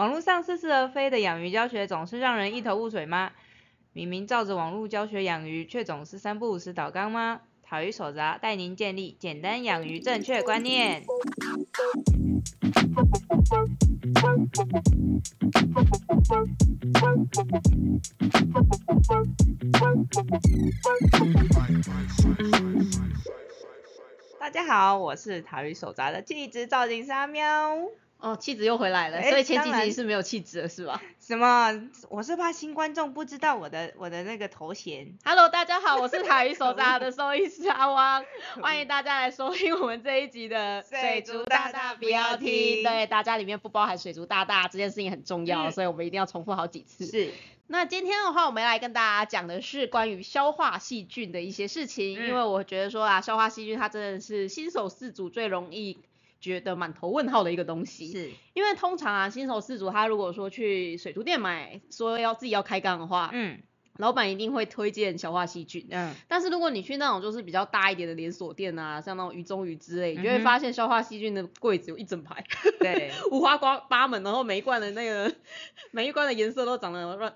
网络上似是而非的养鱼教学总是让人一头雾水吗？明明照着网络教学养鱼，却总是三不五时倒缸吗？塔鱼手札带您建立简单养鱼正确观念。大家好，我是塔鱼手札的气质造型师阿喵。哦，气质又回来了，哎所以前几集是没有气质了，是吧什么？我是怕新观众不知道我的我的那个头衔。？Hello，大家好，我是塔鱼手札的收音师阿汪，欢迎大家来收听我们这一集的 水族大大不要听对，大家里面不包含水族大大这件事情很重要，嗯所以我们一定要重复好几次。是，那今天的话，我们来跟大家讲的是关于消化细菌的一些事情，嗯因为我觉得说啊，消化细菌它真的是新手饲主最容易觉得满头问号的一个东西。是，因为通常啊，新手饲主他如果说去水族店买，说要自己要开缸的话，嗯老板一定会推荐消化细菌。嗯，但是如果你去那种就是比较大一点的连锁店啊，像那种鱼中鱼之类，你就会发现消化细菌的柜子有一整排，对，五花八八门，然后每一罐的那个 每一罐的颜色都长得乱，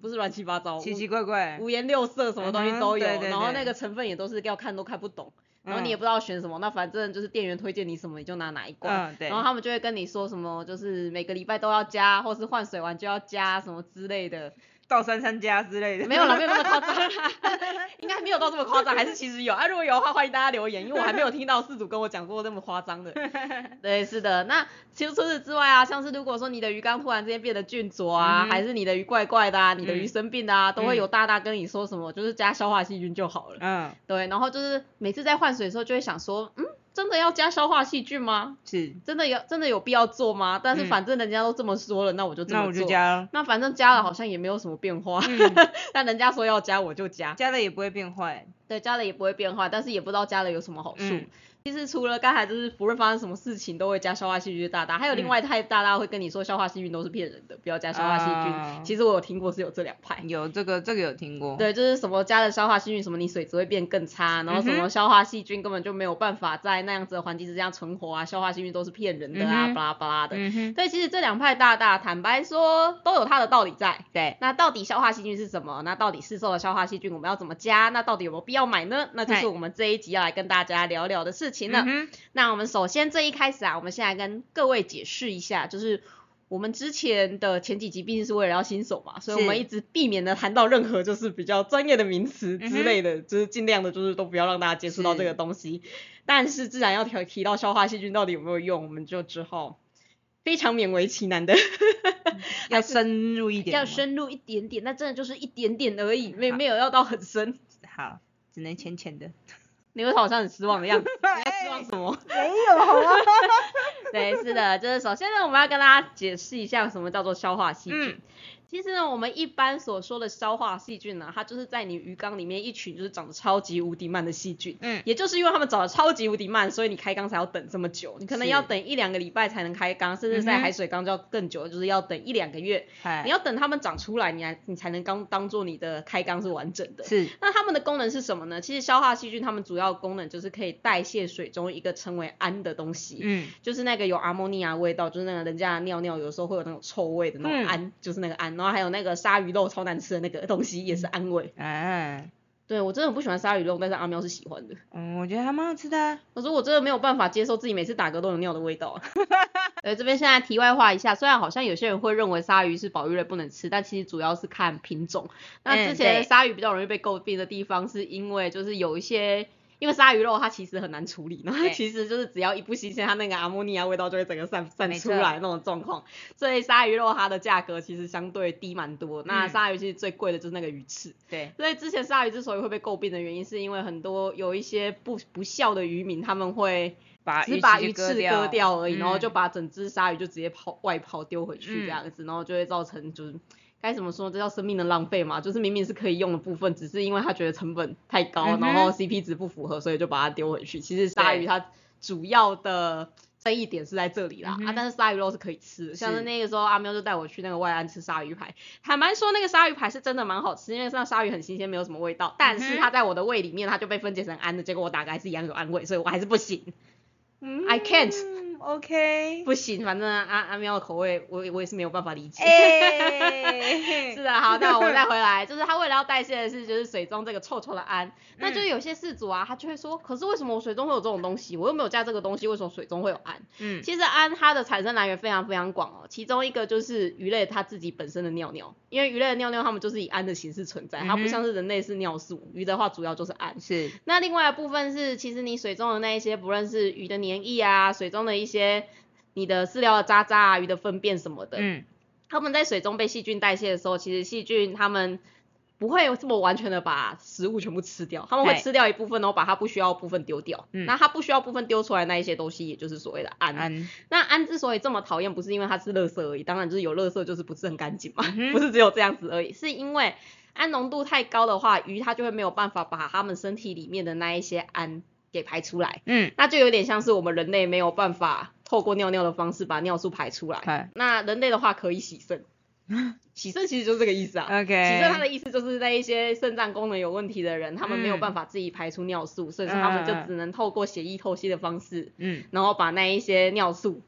不是乱七八糟，奇奇怪怪五。五颜六色，什么东西都有，嗯哼对对对然后那个成分也都是要看都看不懂，然后你也嗯不知道选什么，那反正就是店员推荐你什么你就拿哪一罐。嗯，对。然后他们就会跟你说什么，就是每个礼拜都要加，或是换水完就要加什么之类的。倒三三家之类的。没有了，没有那么夸张，应该没有到这么夸张，还是其实有啊？如果有的话，欢迎大家留言，因为我还没有听到四组跟我讲过那么夸张的。对，是的。那其实除此之外啊，像是如果说你的鱼缸突然之间变得菌浊啊，嗯还是你的鱼怪怪的啊，你的鱼嗯生病的啊，都会有大大跟你说什么，就是加消化细菌就好了。嗯，对，然后就是每次在换水的时候就会想说，嗯，真的要加消化细菌吗？是。真的要真的有必要做吗？但是嗯反正人家都这么说了，那我就这么做。那我就。加了。那反正加了好像也没有什么变化，嗯，但人家说要加我就加，加了也不会变坏。对，加了也不会变坏，但是也不知道加了有什么好处。嗯其实除了刚才就是不论发生什么事情都会加消化细菌的大大，还有另外一派大大会跟你说消化细菌都是骗人的，不要加消化细菌。啊其实我有听过是有这两派。有这个这个有听过。。对，就是什么加了消化细菌，什么你水质会变更差，然后什么消化细菌根本就没有办法在那样子的环境之下存活啊，消化细菌都是骗人的啊，嗯巴拉巴拉的。对，其实这两派大大，坦白说都有它的道理在。对。那到底消化细菌是什么？那到底市售的消化细菌我们要怎么加？那到底有没有必要买呢？那就是我们这一集要来跟大家聊聊的事情了。嗯。那我们首先这一开始啊，我们先来跟各位解释一下，就是我们之前的前几集毕竟是为了要新手嘛，所以我们一直避免的谈到任何就是比较专业的名词嗯之类的，就是尽量的就是都不要让大家接触到这个东西。但是自然要提提到消化细菌到底有没有用，我们就只好非常勉为其难的 要深入一点。要。深入一点点，那真的就是一点点而已，没没有要到很深。好，只能浅浅的。你为什么好像很失望的样子？你在失望什么？没有好吗？对，是的，就是首先呢，我们要跟大家解释一下什么叫做消化细菌。嗯其实呢，我们一般所说的消化细菌呢，它就是在你鱼缸里面一群就是长得超级无敌慢的细菌。嗯。也就是因为它们长得超级无敌慢，所以你开缸才要等这么久。你可能要等一两个礼拜才能开缸，甚至在海水缸就要更久，就是要等一两个月。嗨你要等它们长出来，你还你才能刚当做你的开缸是完整的。是。那它们的功能是什么呢？其实消化细菌它们主要功能就是可以代谢水中一个称为氨的东西。嗯。就是那个有阿莫尼亚味道，就是那个人家尿尿有时候会有那种臭味的那种嗯氨，就是那个氨，然后还有那个鲨鱼肉超难吃的那个东西也是氨味。啊。对我真的很不喜欢鲨鱼肉，但是阿喵是喜欢的。嗯，我觉得还蛮好吃的啊。我说我真的没有办法接受自己每次打嗝都有尿的味道啊。呃，这边现在题外话一下，虽然好像有些人会认为鲨鱼是保育类不能吃，但其实主要是看品种。那之前鲨鱼比较容易被诟病的地方，是因为就是有一些。因为鲨鱼肉它其实很难处理，然后对其实就是只要一不新鲜，它那个阿莫尼亚味道就会整个散散出来那种状况，所以鲨鱼肉它的价格其实相对低蛮多。那嗯鲨鱼其实最贵的就是那个鱼翅，对。所以之前鲨鱼之所以会被诟病的原因，是因为很多有一些不不孝的渔民，他们会把只把鱼鳍翅割掉而已，然后就嗯把整只鲨鱼就直接抛外抛丢回去嗯这样子，然后就会造成就是该怎么说，这叫生命的浪费嘛？就是明明是可以用的部分，只是因为他觉得成本太高，嗯然后 CP 值不符合，所以就把它丢回去。其实鲨鱼它主要的争议点是在这里啦、嗯啊，但是鲨鱼肉是可以吃的，像是是。那个时候阿喵就带我去那个外安吃鲨鱼排，坦白说那个鲨鱼排是真的蛮好吃，因为那鲨鱼很新鲜，没有什么味道，但是它在我的胃里面它就被分解成氨的，结果我打开还是一样有氨味，所以我还是不行。嗯。I can't OK，不行，反正阿阿喵的口味，我我也是没有办法理解。哎，是的，好，那我们再回来，就是他为了要代谢的是就是水中这个臭臭的氨，那就是有些事主啊，他就会说，可是为什么我水中会有这种东西？我又没有加这个东西，为什么水中会有氨？嗯，其实氨它的产生来源非常非常广哦，其中一个就是鱼类它自己本身的尿尿，因为鱼类的尿尿它们就是以氨的形式存在，它不像是人类是尿素，鱼的话主要就是氨。是，那另外一部分是，其实你水中的那一些，不论是鱼的黏液啊，水中的一些你的饲料的渣渣啊，鱼的粪便什么的，嗯，它们在水中被细菌代谢的时候，其实细菌它们不会有这么完全的把食物全部吃掉，它们会吃掉一部分，然后把它不需要部分丢掉。嗯。那它不需要部分丢出来那一些东西，也就是所谓的氨。安，那氨之所以这么讨厌，不是因为它是垃圾而已，当然就是有垃圾就是不是很干净嘛，嗯不是只有这样子而已，是因为氨浓度太高的话，鱼它就会没有办法把它们身体里面的那一些氨给排出来，嗯，那就有点像是我们人类没有办法透过尿尿的方式把尿素排出来。那人类的话可以洗肾，洗肾其实就是这个意思啊。，OK，洗肾它的意思就是在一些肾脏功能有问题的人，他们没有嗯办法自己排出尿素，所以说他们就嗯嗯嗯只能透过血液透析的方式，嗯然后把那一些尿素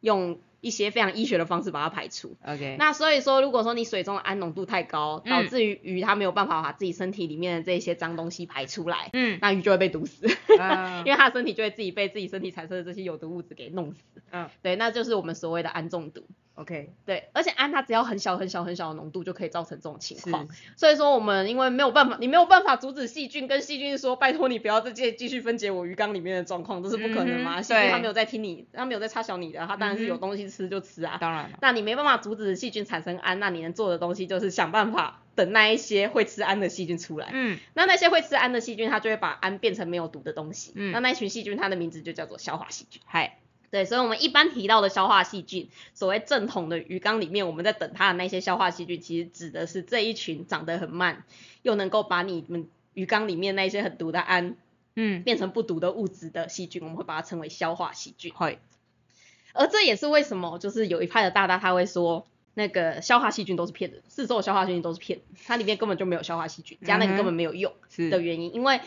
用一些非常医学的方式把它排除。，OK，那所以说，如果说你水中的氨浓度太高，嗯导致于鱼它没有办法把自己身体里面的这些脏东西排出来，嗯，那鱼就会被毒死，啊 因为它的身体就会自己被自己身体产生的这些有毒物质给弄死。嗯对，那就是我们所谓的氨中毒。，OK，对，而且氨它只要很小很小很小的浓度就可以造成这种情，况。所以说我们因为没有办法，你没有办法阻止细菌跟细菌说，拜托你不要再继继续分解我鱼缸里面的状况，这是不可能嘛。细菌它没有在听你，它没有在插小你的，它当然是有东西吃就吃啊。当然了，那你没办法阻止细菌产生氨，那你能做的东西就是想办法等那一些会吃氨的细菌出来。嗯那那些会吃氨的细菌，它就会把氨变成没有毒的东西。嗯那那群细菌它的名字就叫做消化细菌。嗨，对，所以我们一般提到的消化细菌，所谓正统的鱼缸里面，我们在等它的那些消化细菌，其实指的是这一群长得很慢，又能够把你们鱼缸里面那些很毒的氨嗯，变成不毒的物质的细菌，我们会把它称为消化细菌。会，而这也是为什么，就是有一派的大大他会说，那个消化细菌都是骗人，四周的消化细菌都是骗人，它里面根本就没有消化细菌，加那个根本没有用的原因，因为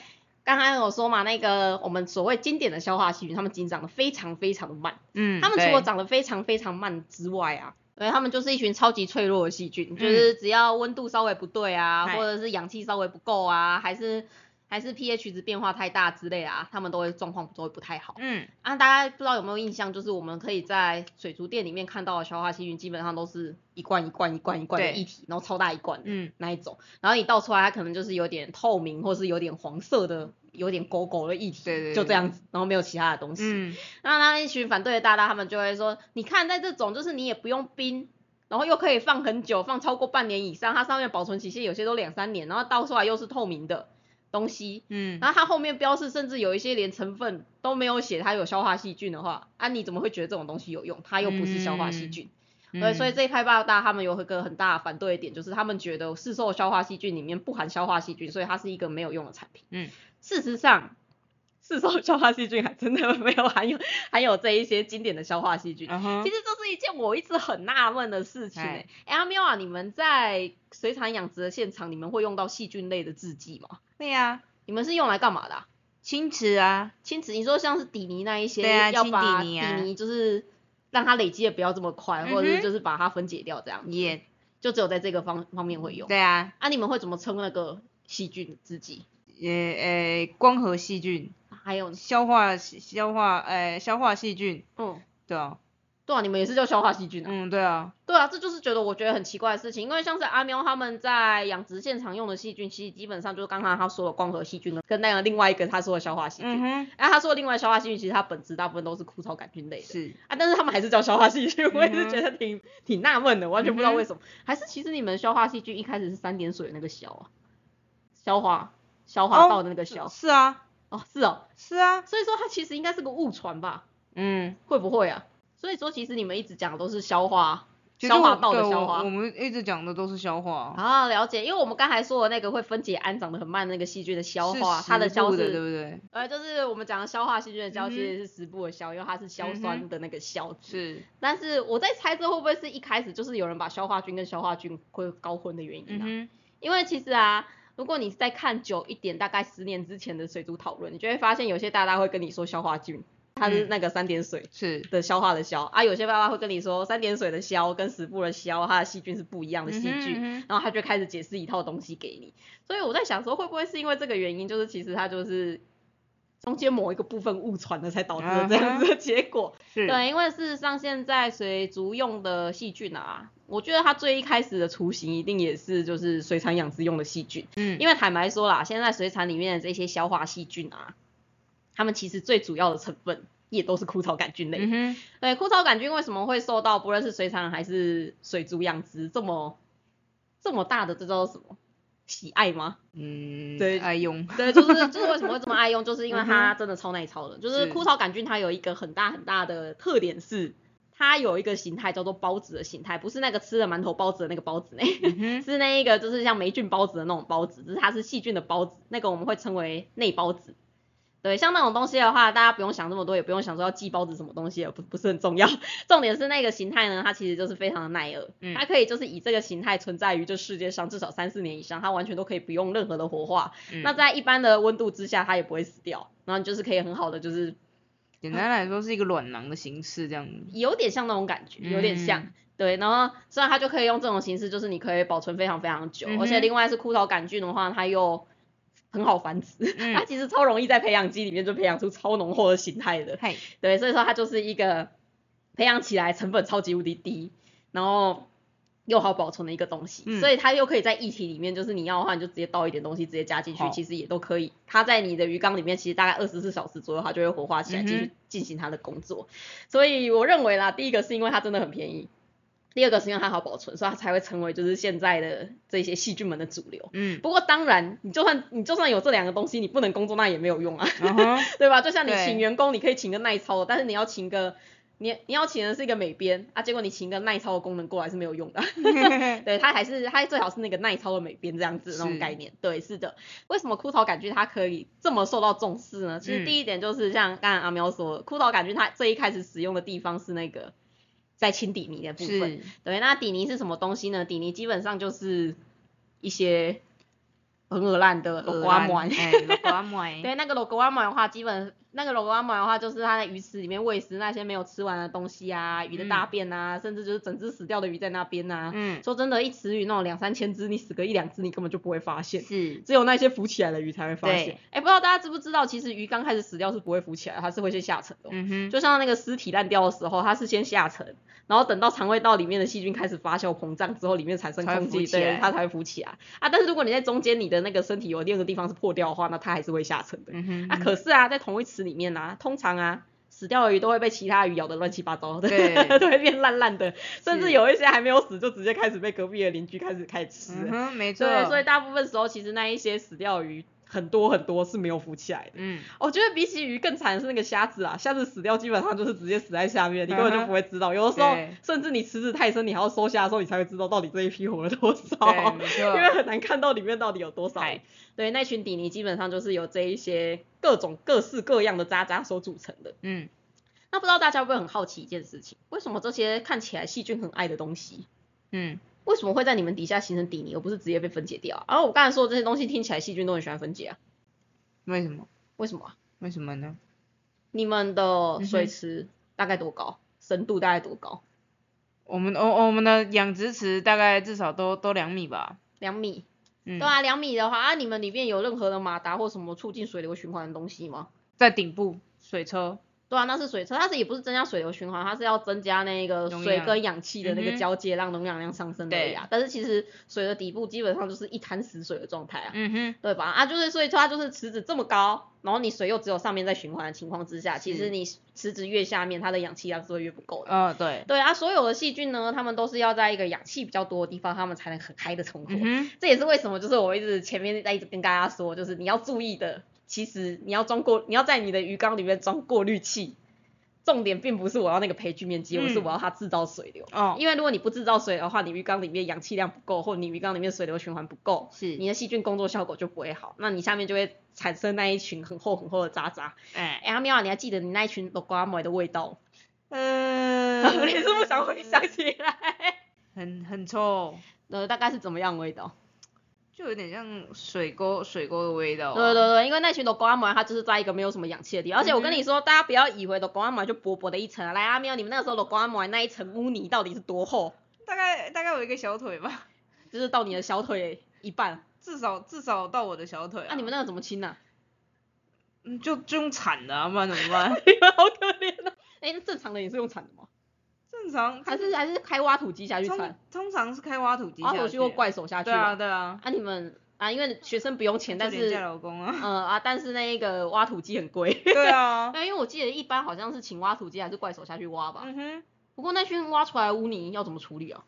刚刚有说嘛，那个我们所谓经典的消化细菌，它们仅长得非常非常的慢。嗯，它们除了长得非常非常慢之外啊，对，它们就是一群超级脆弱的细菌，嗯就是只要温度稍微不对啊，嗨或者是氧气稍微不够啊，还是还是 pH 值变化太大之类啊，他们都会状况都会不太好。嗯，啊，大家不知道有没有印象，就是我们可以在水族店里面看到的消化细菌，基本上都是一罐一罐一罐一罐的液体，然后超大一罐的嗯，那一种，然后你倒出来，它可能就是有点透明，或是有点黄色的，有点狗狗的液体，对对对就这样子，然后没有其他的东西。嗯，那那一群反对的大大，他们就会说，你看在这种就是你也不用冰，然后又可以放很久，放超过半年以上，它上面保存期限有些都两三年，然后倒出来又是透明的东西，嗯，然后它后面标示甚至有一些连成分都没有写它有消化细菌的话，啊你怎么会觉得这种东西有用？它又不是消化细菌。对，所以嗯这一派报大他们有一个很大的反对的点，就是他们觉得市售消化细菌里面不含消化细菌，所以它是一个没有用的产品。嗯，事实上，市售消化细菌还真的没有含有 含有这一些经典的消化细菌。其实这是一件我一直很纳闷的事情哎哎、欸。阿喵啊，你们在水产养殖的现场，你们会用到细菌类的制剂吗？对呀，你们是用来干嘛的、啊？清池啊，清池，你说像是底泥那一些，对啊要把底泥啊底泥就是让它累积的不要这么快，或者是就是把它分解掉这样子。也，就只有在这个方方面会用。对啊，啊，你们会怎么称那个细菌制剂？也，呃，光合细菌，还有，消化消化，呃，消化细菌，嗯，对啊，对啊，你们也是叫消化细菌啊？嗯，对啊，对啊，这就是觉得我觉得很奇怪的事情，因为像是阿喵他们在养殖现场用的细菌，其实基本上就是刚刚他说的光合细菌跟那个另外一个他说的消化细菌。嗯哼，然后他说的另外消化细菌，其实它本质大部分都是枯草杆菌类的。是，啊，但是他们还是叫消化细菌，我也是觉得挺挺纳闷的，完全不知道为什么。还是其实你们消化细菌一开始是三点水那个消啊，消化消化道的那个消。是啊，哦，是哦，是啊，所以说它其实应该是个误传吧？嗯，会不会啊？所以说其实你们一直讲的都是消化，消化道的消化我。们一直讲的都是消化，啊，了解，因为我们刚才说的那个会分解氨长得很慢的那个细菌的消化，是它的消食部的，对，不对？呃，就是我们讲的消化细菌的消，其实是食部的消，因为它是硝酸的那个硝字。是，但是我在猜这会不会是一开始就是有人把消化菌跟消化菌会搞混的原因啊？嗯，因为其实啊，如果你再看久一点，大概十年之前的水族讨论，你就会发现有些大大会跟你说消化菌，它是嗯那个三点水是，的消化的消啊。有些爸爸会跟你说，三点水的消跟食部的消，它的细菌是不一样的细菌，嗯哼嗯哼然后他就开始解释一套东西给你。所以我在想说，会不会是因为这个原因，就是其实它就是中间某一个部分误传了，才导致了这样子的结果。是，对，因为事实上现在水族用的细菌啊，我觉得它最一开始的雏形一定也是就是水产养殖用的细菌。嗯，因为坦白说啦，现在水产里面的这些消化细菌啊，它们其实最主要的成分也都是枯草杆菌类。嗯哼，对，枯草杆菌为什么会受到不论是水产还是水族养殖这么这么大的这叫做什么喜爱吗？嗯，对爱用，对，就是就是为什么会这么爱用，就是因为嗯它真的超耐操的。就是是枯草杆菌它有一个很大很大的特点是，它有一个形态叫做包子的形态，不是那个吃了馒头包子的那个包子呢，嗯，是那一个就是像霉菌包子的那种包子，只是它是细菌的包子，那个我们会称为内包子。对，像那种东西的话，大家不用想这么多，也不用想说要寄包子什么东西，不不是很重要。重点是那个形态呢，它其实就是非常的耐饿，嗯它可以就是以这个形态存在于这世界上至少三四年以上，它完全都可以不用任何的活化。嗯那在一般的温度之下，它也不会死掉，然后你就是可以很好的就是简单来说是一个卵囊的形式这样子，有点像那种感觉，有点像。嗯对，然后所以它就可以用这种形式，就是你可以保存非常非常久，嗯而且另外是枯草杆菌的话，它又很好繁殖，嗯它其实超容易在培养基里面就培养出超浓厚的形态的。嗨，对，所以说它就是一个培养起来成本超级无敌低，然后又好保存的一个东西，嗯所以它又可以在液体里面，就是你要的话，你就直接倒一点东西直接加进去，其实也都可以。它在你的鱼缸里面，其实大概二十四小时左右，它就会活化起来，继续进行它的工作。所以我认为啦，第一个是因为它真的很便宜。第二个是因为它好保存，所以它才会成为就是现在的这些细菌们的主流。嗯，不过当然，你就算你就算有这两个东西，你不能工作那也没有用啊。对吧？就像你请员工，你可以请个耐操的，但是你要请个你你要请的是一个美编啊，结果你请个耐操的功能过来是没有用的。对，它还是它最好是那个耐操的美编这样子那种概念。对，是的。为什么枯草杆菌它可以这么受到重视呢？其实嗯第一点就是像刚才阿喵说的，枯草杆菌它最一开始使用的地方是那个在清底泥的部分。是，对，那底泥是什么东西呢？底泥基本上就是一些很恶烂的鹅瓜膜。哎，罗瓜 膜，对，那个罗格瓦膜的话，基本那个罗格瓦膜的话，就是它在鱼池里面喂食那些没有吃完的东西啊，鱼的大便啊，甚至就是整只死掉的鱼在那边啊。嗯，说真的，一池鱼那种两三千只，你死个一两只，你根本就不会发现，是，只有那些浮起来的鱼才会发现对。哎，不知道大家知不知道，其实鱼刚开始死掉是不会浮起来，它是会先下沉的哦、嗯哼，就像那个尸体烂掉的时候，它是先下沉，然后等到肠胃道里面的细菌开始发酵膨胀之后，里面产生空气，对，它才会浮起来啊。但是如果你在中间，你的那个身体有另一个地方是破掉的话，那它还是会下沉的。嗯哼，啊，可是啊，在同一池里面啊，通常啊，死掉的鱼都会被其他鱼咬得乱七八糟的，对。都会变烂烂的，甚至有一些还没有死，就直接开始被隔壁的邻居开始开始吃。嗯，没错，对，所以大部分时候其实那一些死掉的鱼很多很多是没有浮起来的。嗯，我觉得比起鱼更惨的是那个虾子啊，虾子死掉基本上就是直接死在下面，你根本就 不会知道。有的时候甚至你池子太深，你还要收虾的时候，你才会知道到底这一批活了多少。因为很难看到里面到底有多少。对，那群底泥基本上就是由这一些各种各式各样的渣渣所组成的。嗯，那不知道大家会不会很好奇一件事情，为什么这些看起来细菌很爱的东西，嗯，为什么会在你们底下形成底泥，而不是直接被分解掉啊？然后我刚才说的这些东西听起来细菌都很喜欢分解啊，为什么？为什么啊？为什么呢？你们的水池大概多高？深度大概多高？我们我我们的养殖池大概至少都都两米吧，两米。嗯，对啊，两米的话，啊，你们里面有任何的马达或什么促进水流循环的东西吗？在顶部水车，对啊，那是水车，它是也不是增加水流循环，它是要增加那个水跟氧气的那个交接，让容量量上升而已啊。但是其实水的底部基本上就是一滩死水的状态啊，嗯哼，对吧？啊，就是所以说它就是池子这么高，然后你水又只有上面在循环的情况之下，其实你池子越下面，它的氧气量是会越不够的。呃，对，对啊，所有的细菌呢，它们都是要在一个氧气比较多的地方，它们才能很嗨的存活。嗯哼，这也是为什么，就是我一直前面在一直跟大家说，就是你要注意的，其实你要装过，你要在你的鱼缸里面装过滤器。重点并不是我要那个培菌面积，而是嗯我要它制造水流。哦，因为如果你不制造水的话，你鱼缸里面氧气量不够，或你鱼缸里面水流循环不够，是，你的细菌工作效果就不会好，那你下面就会产生那一群很厚很厚的渣渣。哎，哎，阿喵啊，你还记得你那一群罗瓜膜的味道？呃，你是不是想回想起来？很很臭，呃，大概是怎么样的味道？就有点像水沟水沟的味道、啊。对对对，因为那群的公安门它就是在一个没有什么氧气的地方，而且我跟你说，大家不要以为的公安门就薄薄的一层啊，来阿喵，你们那个时候的公安门那一层污泥到底是多厚？大概大概有一个小腿吧，就是到你的小腿一半。至少至少到我的小腿、啊。那、你们那个怎么清啊？嗯，就就用铲的啊，不然怎么办？你 们好可怜啊！哎、那正常的也是用铲的吗？正常还是还是开挖土机下去通铲？通常是开挖土机下去。挖土机或怪手下去？对啊。对啊。啊，你们啊，因为学生不用钱，但是廉价劳工啊。呃啊，但是那个挖土机很贵。对啊。对，因为我记得一般好像是请挖土机还是怪手下去挖吧。嗯哼。不过那群挖出来的污泥要怎么处理啊？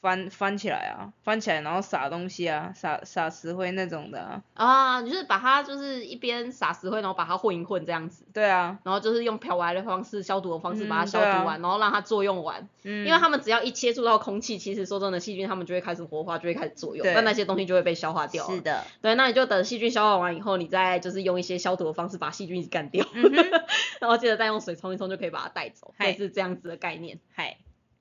翻翻起来啊，翻起来然后撒东西啊，撒撒石灰那种的啊。啊，就是把它就是一边撒石灰，然后把它混一混这样子，对啊。然后就是用漂白的方式、消毒的方式嗯把它消毒完，然后让它作用完。嗯。因为他们只要一接触到空气，其实说真的，细菌他们就会开始活化，就会开始作用，但那那些东西就会被消化掉。是的。对，那你就等细菌消化完以后，你再就是用一些消毒的方式把细菌一直干掉，嗯。然后接着再用水冲一冲就可以把它带走，嗨类似这样子的概念。嗨。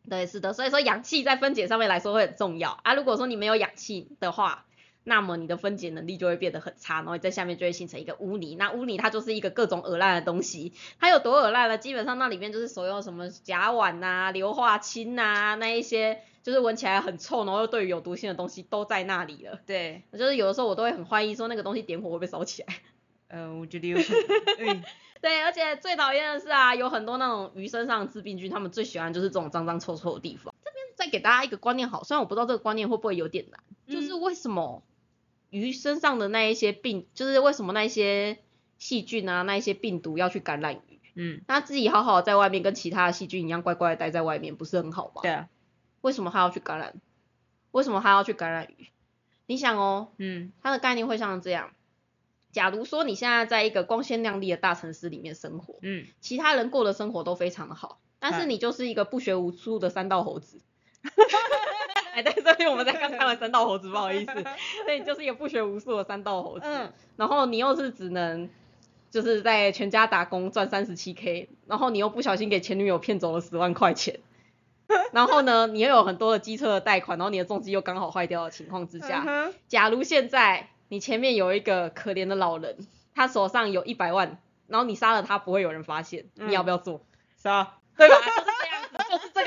对，是的，所以说氧气在分解上面来说会很重要啊。如果说你没有氧气的话，那么你的分解能力就会变得很差，然后在下面就会形成一个污泥。那污泥它就是一个各种恶烂的东西，它有多恶烂呢？基本上那里面就是所有什么甲烷呐、硫化氢呐、那一些，就是闻起来很臭，然后又对于有毒性的东西都在那里了。对。就是有的时候我都会很怀疑说那个东西点火会不会烧起来。呃，我觉得有可能。嗯。对，而且最讨厌的是啊，有很多那种鱼身上的致病菌，他们最喜欢就是这种脏脏臭臭的地方。这边再给大家一个观念好，虽然我不知道这个观念会不会有点难，就是为什么鱼身上的那一些病，就是为什么那一些细菌啊，那一些病毒要去感染鱼？嗯。那自己好好在外面跟其他的细菌一样乖乖的待在外面，不是很好吗？对啊。为什么它要去感染？为什么它要去感染鱼？你想哦，嗯，它的概念会像这样。假如说你现在在一个光鲜亮丽的大城市里面生活，嗯，其他人过的生活都非常的好，但是嗯。你就是一个不学无术的三道猴子。哎，在，这里我们在刚看完三道猴子，不好意思，对，你就是一个不学无术的三道猴子。嗯，然后你又是只能就是在全家打工赚三十七 k，然后你又不小心给前女友骗走了十万块钱，然后呢，你又有很多的机车的贷款，然后你的重机又刚好坏掉的情况之下，假如现在你前面有一个可怜的老人，他手上有一百万，然后你杀了他不会有人发现，嗯你要不要做？杀。对吧？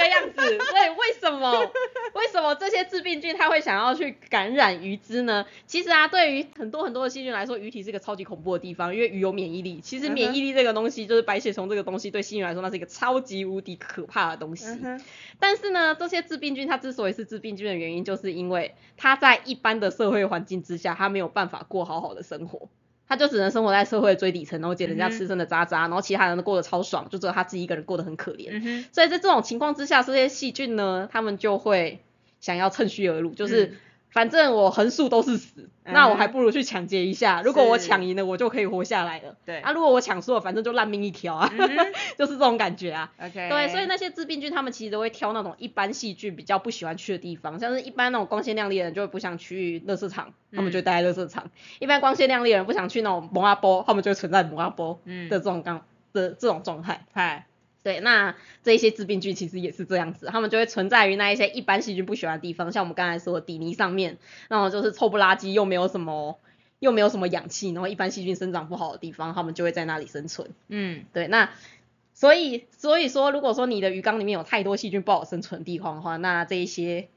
就是这样子。所以为什么 为什么这些致病菌它会想要去感染鱼只呢？其实啊，对于很多很多的细菌来说，鱼体是一个超级恐怖的地方，因为鱼有免疫力。其实免疫力这个东西，就是白血虫这个东西，对细菌来说，那是一个超级无敌可怕的东西。嗯。但是呢，这些致病菌它之所以是致病菌的原因，就是因为它在一般的社会环境之下，它没有办法过好好的生活。他就只能生活在社会最底层，然后捡人家吃剩的渣渣，然后其他人都过得超爽，就只有他自己一个人过得很可怜。嗯。所以在这种情况之下，这些细菌呢，他们就会想要趁虚而入，就是、嗯反正我横竖都是死，嗯那我还不如去抢劫一下。如果我是抢赢了，我就可以活下来了。对啊，如果我抢输了，反正就烂命一条啊，嗯 就是这种感觉啊。OK。对，所以那些致病菌，他们其实都会挑那种一般细菌比较不喜欢去的地方，像是一般那种光鲜亮丽的人就会不想去垃圾场，他们就待在垃圾场；一般光鲜亮丽的人不想去那种摩阿波，他们就会存在摩阿波嗯的这种刚的这种状态。嗨。对，那这一些致病菌其实也是这样子，它们就会存在于那一些一般细菌不喜欢的地方，像我们刚才说的底泥上面，那种就是臭不拉几又没有什么又没有什么氧气，然后一般细菌生长不好的地方，它们就会在那里生存。嗯。对，那所以所以说，如果说你的鱼缸里面有太多细菌不好生存的地方的话，那这一些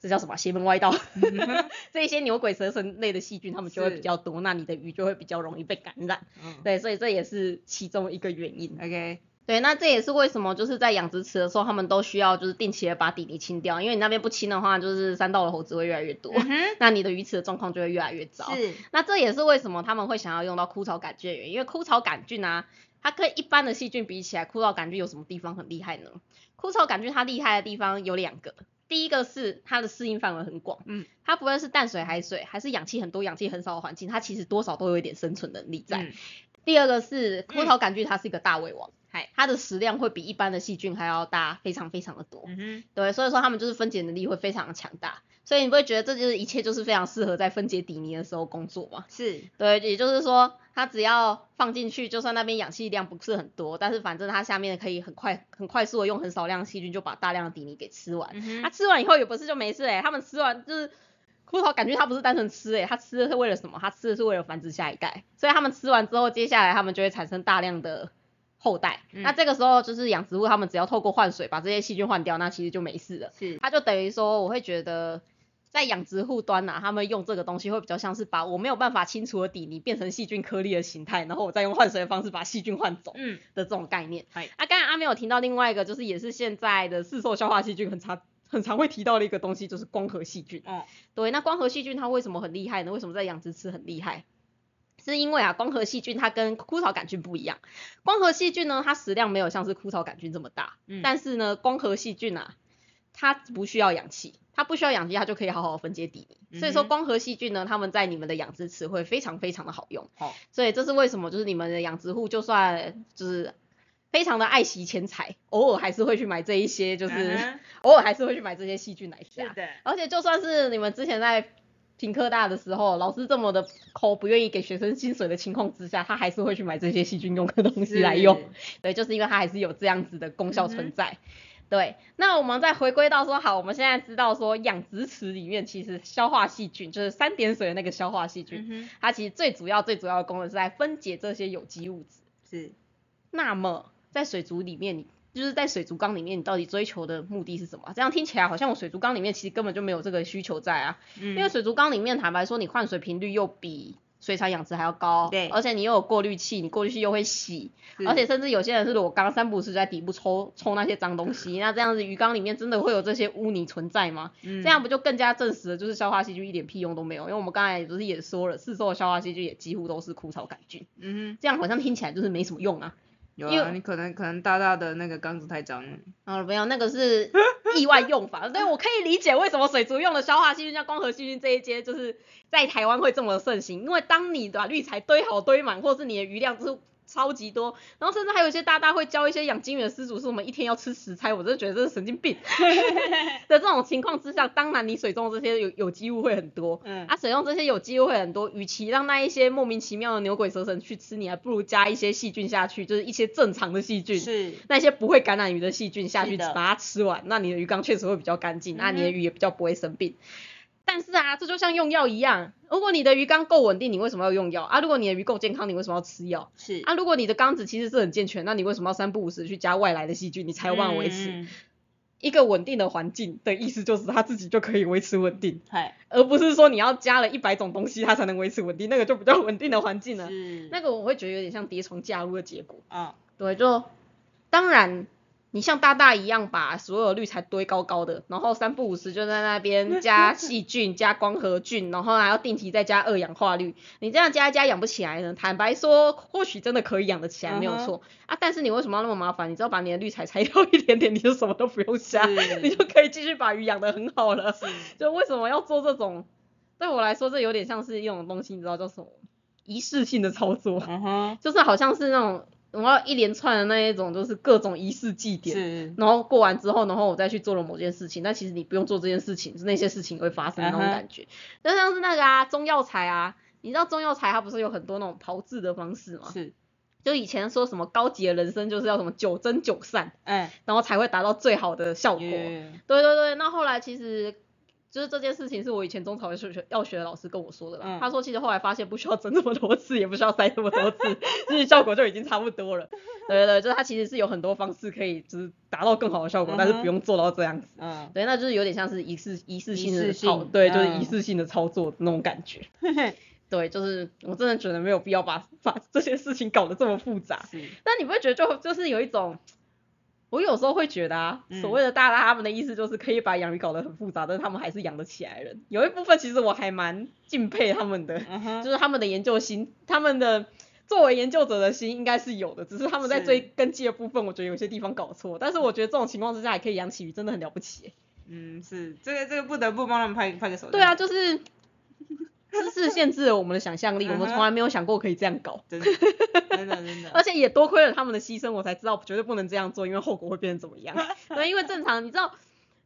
这叫什么邪门歪道？这一些牛鬼蛇神类的细菌，它们就会比较多，那你的鱼就会比较容易被感染。嗯。对，所以这也是其中一个原因。OK。对，那这也是为什么就是在养殖池的时候，他们都需要就是定期的把底泥清掉，因为你那边不清的话，就是山道的猴子会越来越多，嗯。那你的鱼池的状况就会越来越糟。是。那这也是为什么他们会想要用到枯草杆菌的原因，因为枯草杆菌啊，它跟一般的细菌比起来，枯草杆菌有什么地方很厉害呢？枯草杆菌它厉害的地方有两个，第一个是它的适应范围很广，嗯，它不论是淡水、海水，还是氧气很多、氧气很少的环境，它其实多少都有一点生存能力在。嗯第二个是枯草杆菌，它是一个大胃王，嗨它的食量会比一般的细菌还要大，非常非常的多。嗯哼。对，所以说它们就是分解能力会非常的强大，所以你不会觉得这就是一切就是非常适合在分解底泥的时候工作嘛？是。对，也就是说，它只要放进去，就算那边氧气量不是很多，但是反正它下面可以很快很快速的用很少量的细菌就把大量的底泥给吃完。它、吃完以后也不是就没事诶、它们吃完就是枯草杆菌它不是单纯吃诶、它吃的是为了什么？它吃的是为了繁殖下一代，所以它们吃完之后，接下来它们就会产生大量的后代。嗯那这个时候就是养殖户他们只要透过换水把这些细菌换掉，那其实就没事了。是，它就等于说，我会觉得在养殖户端呐、他们用这个东西会比较像是把我没有办法清除的底泥变成细菌颗粒的形态，然后我再用换水的方式把细菌换走嗯，的这种概念。嗨啊，刚才阿美有提到另外一个，就是也是现在的市售消化细菌很常很常会提到的一个东西，就是光合细菌。哦，对，那光合细菌它为什么很厉害呢？为什么在养殖池很厉害？是因为啊，光合细菌它跟枯草杆菌不一样。光合细菌呢，它食量没有像是枯草杆菌这么大，嗯但是呢，光合细菌啊，它不需要氧气，它不需要氧气，它就可以好好地分解底泥。所以说，光合细菌呢，它们在你们的养殖池会非常非常的好用。好，所以这是为什么，就是你们的养殖户就算就是非常的爱惜钱财，偶尔还是会去买这一些，就是、偶尔还是会去买这些细菌来下。是的，而且就算是你们之前在评科大的时候，老师这么的抠，不愿意给学生薪水的情况之下，他还是会去买这些细菌用的东西来用。对，就是因为它还是有这样子的功效存在。对，那我们再回归到说，好，我们现在知道说养殖池里面其实消化细菌，就是三点水的那个消化细菌，嗯，它其实最主要最主要的功能是在分解这些有机物质。是，那么在水族里面，你就是在水族缸里面，你到底追求的目的是什么？这样听起来好像我水族缸里面其实根本就没有这个需求在啊。因因为水族缸里面，坦白说，你换水频率又比水产养殖还要高，对而且你又有过滤器，你过滤器又会洗，而且甚至有些人是裸缸三不五时在底部抽抽那些脏东西，那这样子鱼缸里面真的会有这些污泥存在吗？这这样不就更加证实了，就是消化细菌一点屁用都没有？因为我们刚才不是也说了，市售的消化细菌也几乎都是枯草杆菌，嗯这样好像听起来就是没什么用啊。哼，有啊，你可能可能大大的那个缸子太脏了，啊，没有，那个是意外用法。对，我可以理解为什么水族用的消化细菌像光合细菌这一些，就是在台湾会这么盛行。因为当你把滤材堆好堆满，或是你的鱼量就是超级多，然后甚至还有一些大大会教一些养金鱼的施主，是我们一天要吃十餐，我真的觉得这是神经病。的这种情况之下，当然你水中这些有有机物会很多。嗯啊，水中这些有机物会很多，与其让那一些莫名其妙的牛鬼蛇神去吃，你还不如加一些细菌下去，就是一些正常的细菌。是，那些不会感染鱼的细菌下去把它吃完，那你的鱼缸确实会比较干净，那你的鱼也比较不会生病。但是啊，这就像用药一样，如果你的鱼缸够稳定，你为什么要用药啊？如果你的鱼够健康，你为什么要吃药是，啊？如果你的缸子其实是很健全，那你为什么要三不五时去加外来的细菌，你才有办法维持、嗯，一个稳定的环境的意思，就是它自己就可以维持稳定，嗨，而不是说你要加了一百种东西它才能维持稳定，那个就比较稳定的环境了。是，那个我会觉得有点像叠床架屋的结果。啊，对，就当然你像大大一样把所有滤材堆高高的，然后三不五时就在那边 加细菌、加光合菌，然后还要定期再加二氧化氯，你这样加一加养不起来呢？坦白说，或许真的可以养得起来，没有错、啊。但是你为什么要那么麻烦？你只要把你的滤材拆掉一点点，你就什么都不用加，你就可以继续把鱼养得很好了。是，就为什么要做这种？对我来说，这有点像是一种东西，你知道叫什么？仪式性的操作。就是好像是那种我要一连串的那一种，就是各种仪式祭典，然后过完之后，然后我再去做了某件事情，但其实你不用做这件事情，是那些事情会发生的那种感觉。就像是那个啊，中药材啊，你知道中药材它不是有很多那种炮制的方式吗？是，就以前说什么高级的人生就是要什么九蒸九散，哎，然后才会达到最好的效果。对对对，那后来其实就是这件事情是我以前中草药学药学的老师跟我说的啦。嗯他说其实后来发现不需要 蒸这么多次，也不需要塞这么多次，其实效果就已经差不多了。对对对，就是它其实是有很多方式可以就是达到更好的效果，但是不用做到这样子。嗯，对，那就是有点像是一次一次性的操，性对，就是一次性的操作那种感觉。对，就是我真的觉得没有必要把把这些事情搞得这么复杂。是，但你不会觉得就就是有一种，我有时候会觉得啊，嗯所谓的大大他们的意思就是可以把养鱼搞得很复杂，但是他们还是养得起来的人。有一部分其实我还蛮敬佩他们的，就是他们的研究心，他们的作为研究者的心应该是有的，只是他们在是追根基的部分，我觉得有些地方搞错。但是我觉得这种情况之下也可以养起鱼，真的很了不起。嗯，是，这个这个不得不帮他们拍拍个手。对啊，，就是知识限制了我们的想象力，我们从来没有想过可以这样搞。真的，真的真的，而且也多亏了他们的牺牲，我才知道绝对不能这样做，因为后果会变成怎么样。对，因为正常，你知道，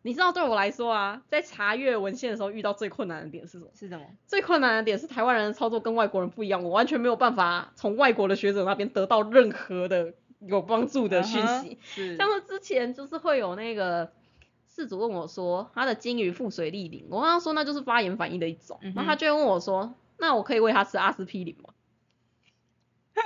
你知道对我来说啊，在查阅文献的时候遇到最困难的点是什么？是什么？最困难的点是台湾人的操作跟外国人不一样，我完全没有办法从外国的学者那边得到任何的有帮助的讯息。像是之前就是会有那个饲主问我说，他的金鱼腹水逆鳞，我跟他说那就是发炎反应的一种，嗯然后他就会问我说，那我可以喂他吃阿司匹林吗？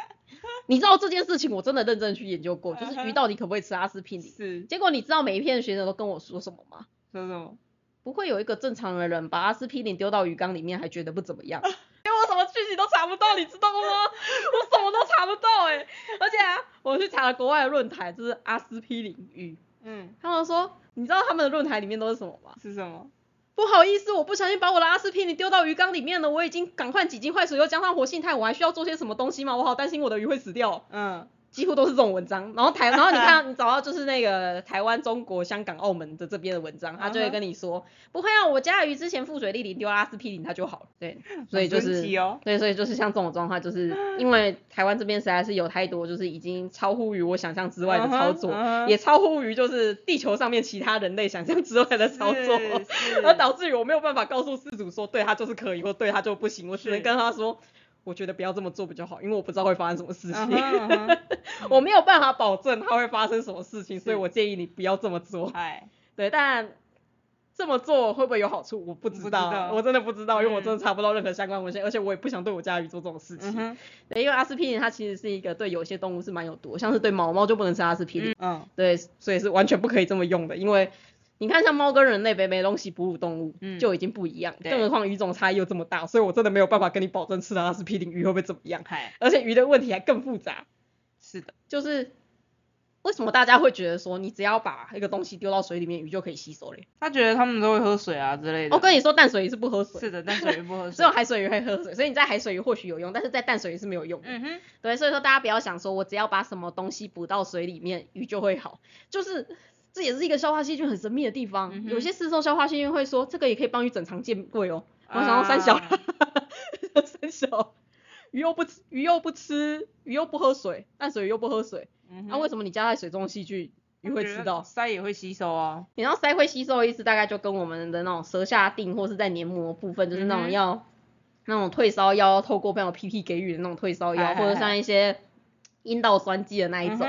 你知道这件事情我真的认真去研究过，就是鱼到底可不可以吃阿司匹林？是结果你知道每一片的学生都跟我说什么吗？说什么？不会有一个正常的人把阿司匹林丢到鱼缸里面还觉得不怎么样。因为我什么讯息都查不到，你知道吗？我什么都查不到哎、而且啊，我去查了国外的论坛，就是阿司匹林鱼，嗯，他们说，你知道他们的论坛里面都是什么吗？是什么？不好意思，我不小心把我的阿司匹林丢到鱼缸里面了，我已经赶快几斤坏水又加上活性炭，我还需要做些什么东西吗？我好担心我的鱼会死掉。嗯，几乎都是这种文章，然后台，然后你看你找到就是那个台湾、中国、香港、澳门的这边的文章，他就会跟你说，不会啊，我家的鱼之前腹水逆鳞丢阿司匹林它就好了，对，所以就是对，所以就是像这种状况，就是因为台湾这边实在是有太多就是已经超乎于我想象之外的操作，也超乎于就是地球上面其他人类想象之外的操作，而 导致于我没有办法告诉事主说对他就是可以，或对他就不行，我只能跟他说。我觉得不要这么做比较好，因为我不知道会发生什么事情。我没有办法保证它会发生什么事情，所以我建议你不要这么做。哎，对，但这么做会不会有好处，我不知道，知道我真的不知道，因为我嗯真的查不到任何相关文献，而且我也不想对我家鱼做这种事情。对，因为阿司匹林它其实是一个对有些动物是蛮有毒，像是对猫，猫就不能吃阿司匹林。嗯对，所以是完全不可以这么用的，因为。你看，像猫跟人类北美东西哺乳动物、嗯就已经不一样，对更何况鱼种差异又这么大，所以我真的没有办法跟你保证吃到阿司匹林鱼会不会怎么样，嗨，而且鱼的问题还更复杂。是的，就是为什么大家会觉得说你只要把一个东西丢到水里面，鱼就可以吸收嘞？他觉得他们都会喝水啊之类的。我跟你说，淡水鱼是不喝水，是的，淡水鱼不喝水只有。海水鱼会喝水，所以你在海水鱼或许有用，但是在淡水鱼是没有用的。嗯哼，对，所以说大家不要想说我只要把什么东西补到水里面，鱼就会好，就是。这也是一个消化细菌很神秘的地方，嗯有些市售消化细菌会说这个也可以帮鱼整肠健胃哦。我想到三小，啊 三小，鱼又不吃，鱼又不吃，鱼又不喝水，淡水鱼又不喝水，那、为什么你加在水中的细菌鱼会吃到？鳃也会吸收啊。你知道鳃会吸收的意思，大概就跟我们的那种舌下定或是在黏膜部分，就是那种要、那种退烧药，透过朋友 PP 给予的那种退烧药，或者像一些阴道酸剂的那一种，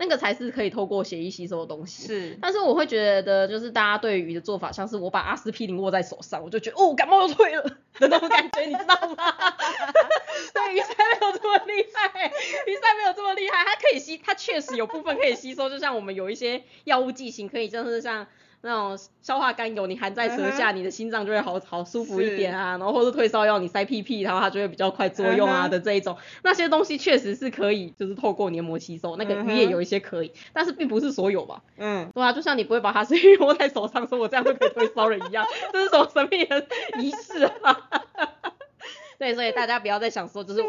那个才是可以透过血液吸收的东西。是，但是我会觉得，就是大家对鱼的做法，像是我把阿司匹林握在手上，我就觉得哦，感冒又退了的那种感觉，你知道吗？对，鱼鳃没有这么厉害，鱼鳃没有这么厉害，它可以吸，它确实有部分可以吸收，就像我们有一些药物剂型，可以就是像那种消化甘油，你含在舌下，你的心脏就会好好舒服一点啊，然后或是退烧药，你塞屁屁，然后它就会比较快作用啊的这一种，那些东西确实是可以，就是透过黏膜吸收，那个鱼也有一些可以，但是并不是所有吧。嗯，对啊，就像你不会把它是鱼握在手上，说我这样就可以退烧了一样，这是什么神秘的仪式啊？对，所以大家不要再想说，就是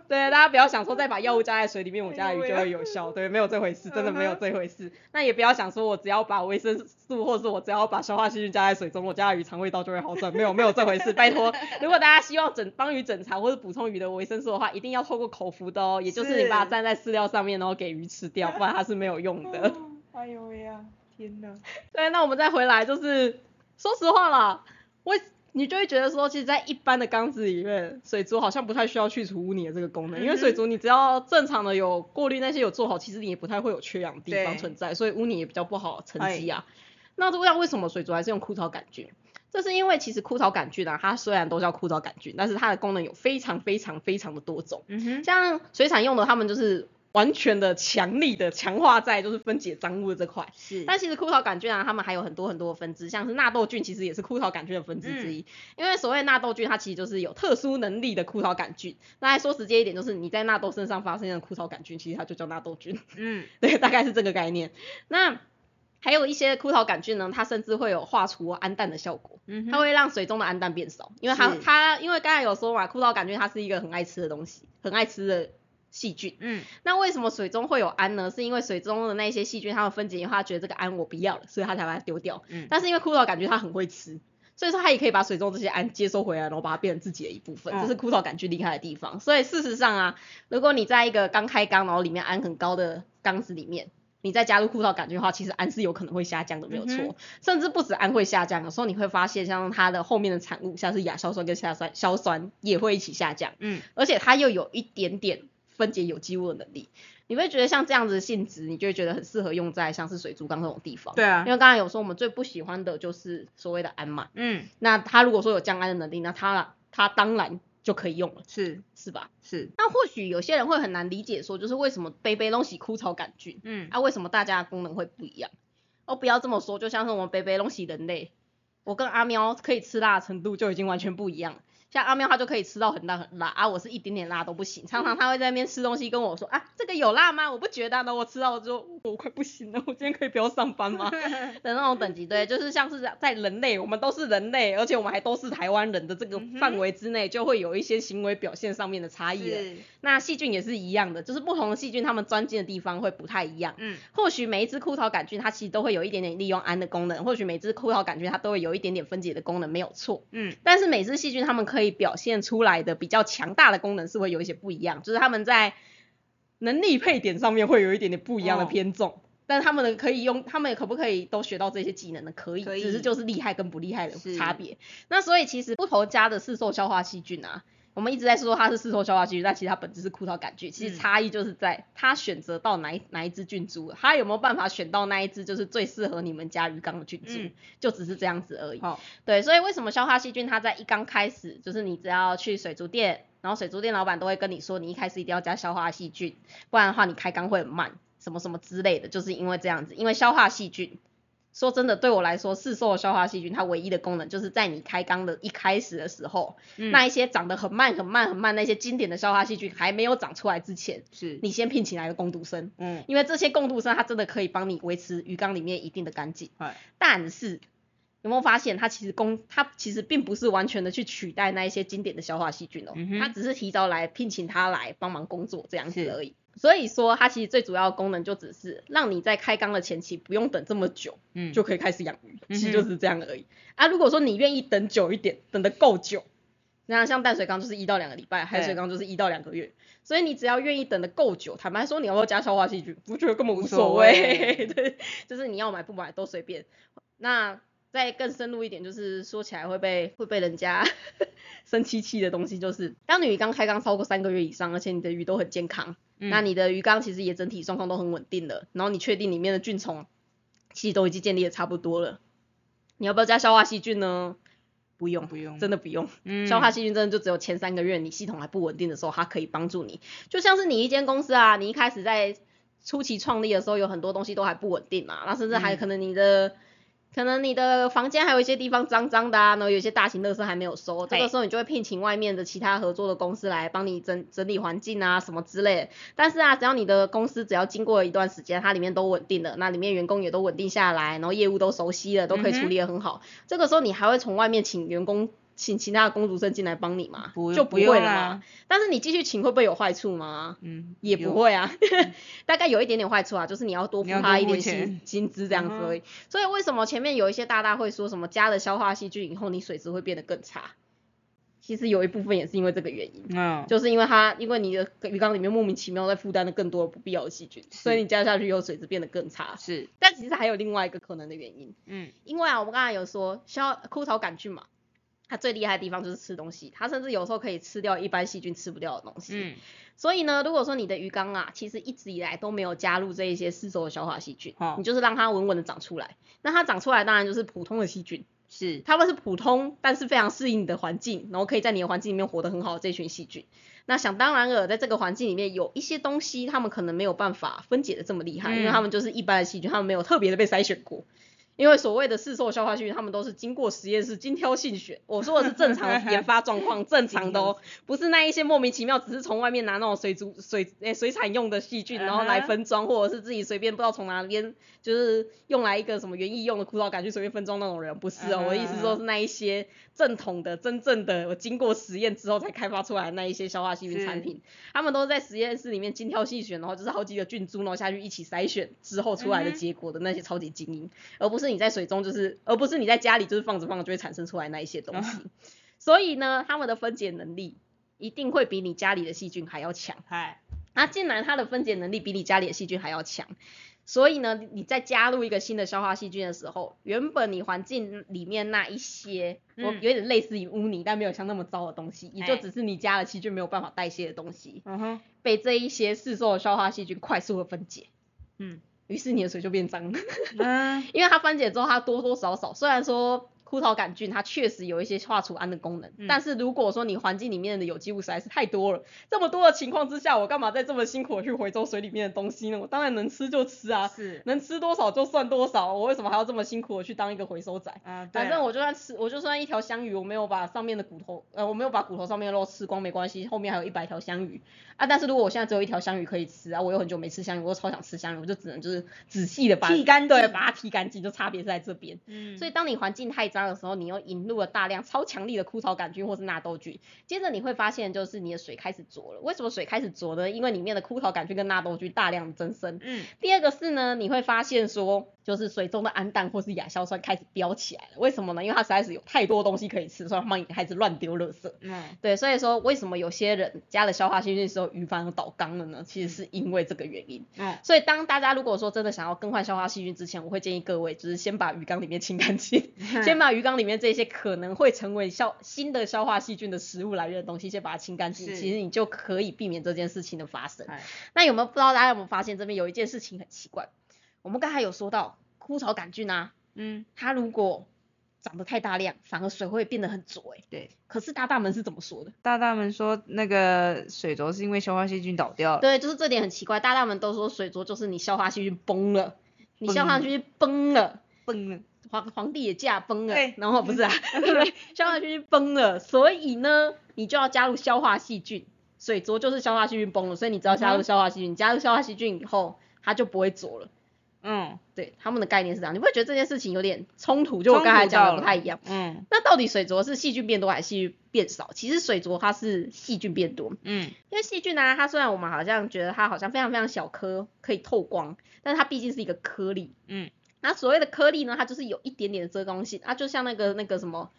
对大家不要想说再把药物加在水里面，我家的鱼就会有效，对，没有这回事，真的没有这回事。那也不要想说我只要把维生素，或是我只要把消化细菌加在水中，我家的鱼肠胃道就会好转，没有没有这回事，拜托。如果大家希望整帮鱼整肠或是补充鱼的维生素的话，一定要透过口服的哦，也就是你把它是蘸在饲料上面，然后给鱼吃掉，不然它是没有用的。哎呦喂呀，天哪！对，那我们再回来，就是说实话啦，为你就会觉得说，其实，在一般的缸子里面，水族好像不太需要去除污泥的这个功能，因为水族你只要正常的有过滤那些有做好，其实你也不太会有缺氧的地方存在，所以污泥也比较不好沉积啊。那这样为什么水族还是用枯草杆菌？这是因为其实枯草杆菌啊，它虽然都叫枯草杆菌，但是它的功能有非常非常非常的多种。嗯哼，像水产用的，他们就是完全的强力的强化在就是分解脏物的这块。是，但其实枯草杆菌啊，它们还有很多很多的分支，像是纳豆菌，其实也是枯草杆菌的分支之一。因为所谓纳豆菌，它其实就是有特殊能力的枯草杆菌。那来说直接一点，就是你在纳豆身上发现的枯草杆菌，其实它就叫纳豆菌。嗯，对，大概是这个概念。那还有一些枯草杆菌呢，它甚至会有化除氨氮的效果，嗯，它会让水中的氨氮变少，因为它它因为刚才有说嘛，枯草杆菌它是一个很爱吃的东西，很爱吃的细菌。嗯，那为什么水中会有氨呢？是因为水中的那些细菌，它们分解以后，它觉得这个氨我不要了，所以它才把它丢掉。嗯但是因为枯草杆菌它很会吃，所以说它也可以把水中这些氨接收回来，然后把它变成自己的一部分，嗯这是枯草杆菌厉害的地方。所以事实上啊，如果你在一个刚开缸，然后里面氨很高的缸子里面，你再加入枯草杆菌的话，其实氨是有可能会下降的，没有错。嗯甚至不止氨会下降，有时候你会发现像它的后面的产物，像是亚硝酸跟硝酸硝酸也会一起下降。嗯，而且它又有一点点分解有机物的能力。你会觉得像这样子的性质，你就会觉得很适合用在像是水族缸这种地方。对啊因，为刚才有说我们最不喜欢的就是所谓的氨嘛，嗯，那它如果说有降氨的能力，那它它当然就可以用了，是是吧？是，那或许有些人会很难理解，说就是为什么杯杯东西枯草杆菌，嗯，啊，为什么大家的功能会不一样？哦，不要这么说，就像是我们杯杯东西人类，我跟阿喵可以吃辣的程度就已经完全不一样了。像阿喵它就可以吃到很辣很辣啊，我是一点点辣都不行。常常它会在那边吃东西跟我说啊，这个有辣吗？我不觉得啊，然后我吃到我就我快不行了，我今天可以不要上班吗？的那种等级，对，就是像是在人类，我们都是人类，而且我们还都是台湾人的这个范围之内，就会有一些行为表现上面的差异了。那细菌也是一样的，就是不同的细菌它们钻进的地方会不太一样。嗯，或许每一只枯草杆菌它其实都会有一点点利用氨的功能，或许每只枯草杆菌它都会有一点点分解的功能，没有错。嗯，但是每只细菌它们可以表现出来的比较强大的功能是会有一些不一样，就是他们在能力配点上面会有一点点不一样的哦偏重。但他们的可以用，他们可不可以都学到这些技能呢？可以，可以只是就是厉害跟不厉害的差别。那所以其实不同家的市售消化细菌啊，我们一直在说它是市售消化细菌，但其实它本质是枯草杆菌。其实嗯差异就是在它选择到哪一哪一只菌株，它有没有办法选到那一只就是最适合你们家鱼缸的菌株，嗯就只是这样子而已。好，对，所以为什么消化细菌它在一刚开始，就是你只要去水族店，然后水族店老板都会跟你说，你一开始一定要加消化细菌，不然的话你开缸会很慢，什么什么之类的，就是因为这样子，因为消化细菌。说真的，对我来说，市售的消化细菌它唯一的功能就是在你开缸的一开始的时候，嗯那一些长得很慢、很慢、很慢那些经典的消化细菌还没有长出来之前，是，你先聘请来的工读生，嗯，因为这些共度生它真的可以帮你维持鱼缸里面一定的干净。哎，但是有没有发现，它其实工它其实并不是完全的去取代那一些经典的消化细菌哦，嗯它只是提早来聘请它来帮忙工作这样子而已。所以说，它其实最主要的功能就只是让你在开缸的前期不用等这么久，嗯，就可以开始养鱼，其实就是这样而已。啊，如果说你愿意等久一点，等的够久，那像淡水缸就是一到两个礼拜，海水缸就是一到两个月，所以你只要愿意等的够久，坦白说你要不要加消化细菌，我觉得根本无无所谓。对，就是你要买不买都随便。那再更深入一点，就是说起来会被会被人家 生气气的东西，就是当你鱼缸开缸超过三个月以上，而且你的鱼都很健康，嗯那你的鱼缸其实也整体状况都很稳定了，然后你确定里面的菌虫其实都已经建立的差不多了，你要不要加消化细菌呢？不用，不用，真的不用。嗯，消化细菌真的就只有前三个月你系统还不稳定的时候，它可以帮助你。就像是你一间公司啊，你一开始在初期创立的时候，有很多东西都还不稳定嘛，那甚至还嗯可能你的。可能你的房间还有一些地方脏脏的啊，然后有一些大型垃圾还没有收，这个时候你就会聘请外面的其他合作的公司来帮你整整理环境啊什么之类的。但是啊，只要你的公司只要经过一段时间，它里面都稳定了，那里面员工也都稳定下来，然后业务都熟悉了，都可以处理得很好。这个时候你还会从外面请员工请其他的工读生进来帮你吗？不就不会了嘛。啊但是你继续请会不会有坏处吗？嗯，也不有，会啊，大概有一点点坏处啊，就是你要多付他一点薪钱薪资这样子而已。所以为什么前面有一些大大会说什么加了消化细菌以后你水质会变得更差？其实有一部分也是因为这个原因，嗯，就是因为它因为你的鱼缸里面莫名其妙在负担了更多的不必要的细菌，所以你加下去以后水质变得更差。是，但其实还有另外一个可能的原因，嗯，因为啊，我们刚才有说消枯草杆菌嘛，它最厉害的地方就是吃东西，它甚至有时候可以吃掉一般细菌吃不掉的东西。嗯，所以呢，如果说你的鱼缸啊，其实一直以来都没有加入这一些四周的消化细菌，哦你就是让它稳稳的长出来，那它长出来当然就是普通的细菌，是，它们是普通但是非常适应你的环境，然后可以在你的环境里面活得很好的这群细菌。那想当然了，在这个环境里面有一些东西，它们可能没有办法分解的这么厉害，因为嗯它们就是一般的细菌，它们没有特别的被筛选过。因为所谓的市售消化细菌，他们都是经过实验室精挑细选。我说的是正常的研发状况，正常的哦，不是那一些莫名其妙只是从外面拿那种水族水诶、水产用的细菌，然后来分装，或者是自己随便不知道从哪边就是用来一个什么园艺用的枯草杆去随便分装那种人，不是哦。我的意思说是那一些正统的、真正的我经过实验之后才开发出来的那一些消化细菌产品，他们都是在实验室里面精挑细选，然后就是好几个菌株，然后下去一起筛选之后出来的结果的那些超级精英，而不是你在水中就是，而不是你在家里就是放着放着就会产生出来那一些东西。所以呢，它们的分解能力一定会比你家里的细菌还要强。嗨，那既然它的分解能力比你家里的细菌还要强，所以呢，你在加入一个新的消化细菌的时候，原本你环境里面那一些，有点类似于污泥，但没有像那么糟的东西，也就哎只是你加了细菌没有办法代谢的东西，嗯哼，被这一些市售的消化细菌快速的分解，嗯于是你的水就变脏了。嗯 因为它分解之后，它多多少少虽然说枯草杆菌它确实有一些化除氨的功能，嗯但是如果说你环境里面的有机物实在是太多了，这么多的情况之下，我干嘛再这么辛苦的去回收水里面的东西呢？我当然能吃就吃啊，是，能吃多少就算多少，我为什么还要这么辛苦的去当一个回收仔？啊，对反正我就算吃，我就算一条香鱼，我没有把上面的骨头，呃，我没有把骨头上面的肉吃光，没关系，后面还有一百条香鱼啊。但是如果我现在只有一条香鱼可以吃啊，我有很久没吃香鱼，我又超想吃香鱼，我就只能就是仔细的把剔干净对，把它剔干净，就差别是在这边。嗯，所以当你环境太脏的时候，你又引入了大量超强力的枯草杆菌或是纳豆菌，接着你会发现就是你的水开始浊了。为什么水开始浊呢？因为里面的枯草杆菌跟纳豆菌大量增生。嗯第二个是呢，你会发现说，就是水中的氨氮或是亚硝酸开始飙起来了。为什么呢？因为它实在是有太多东西可以吃，所以它们开始乱丢垃圾。嗯对，所以说为什么有些人加了消化细菌的时候鱼反而倒缸了呢？其实是因为这个原因。嗯所以当大家如果说真的想要更换消化细菌之前，我会建议各位就是先把鱼缸里面清干净，先把鱼缸里面这些可能会成为消新的消化细菌的食物来源的东西先把它清干净，其实你就可以避免这件事情的发生。哎那有没有不知道大家有没有发现这边有一件事情很奇怪？我们刚才有说到枯草杆菌啊，嗯它如果长得太大量，反而水会变得很浊欸对，可是大大们是怎么说的？大大们说那个水浊是因为消化细菌倒掉了，对，就是这点很奇怪，大大们都说水浊就是你消化细菌崩了，你消化崩细菌崩了。崩了，皇皇帝也驾崩了对，然后不是啊，对，消化细菌崩了，所以呢，你就要加入消化细菌。水浊就是消化细菌崩了，所以你只要加入消化细菌，加入消化细菌以后，它就不会浊了。嗯对，他们的概念是这样，你不会觉得这件事情有点冲突？就我刚才讲的不太一样。嗯那到底水浊是细菌变多还是细菌变少？其实水浊它是细菌变多，嗯因为细菌呢、它虽然我们好像觉得它好像非常非常小颗，可以透光，但是它毕竟是一个颗粒。嗯那所谓的颗粒呢，它就是有一点点的遮光性，啊，就像那个那个什么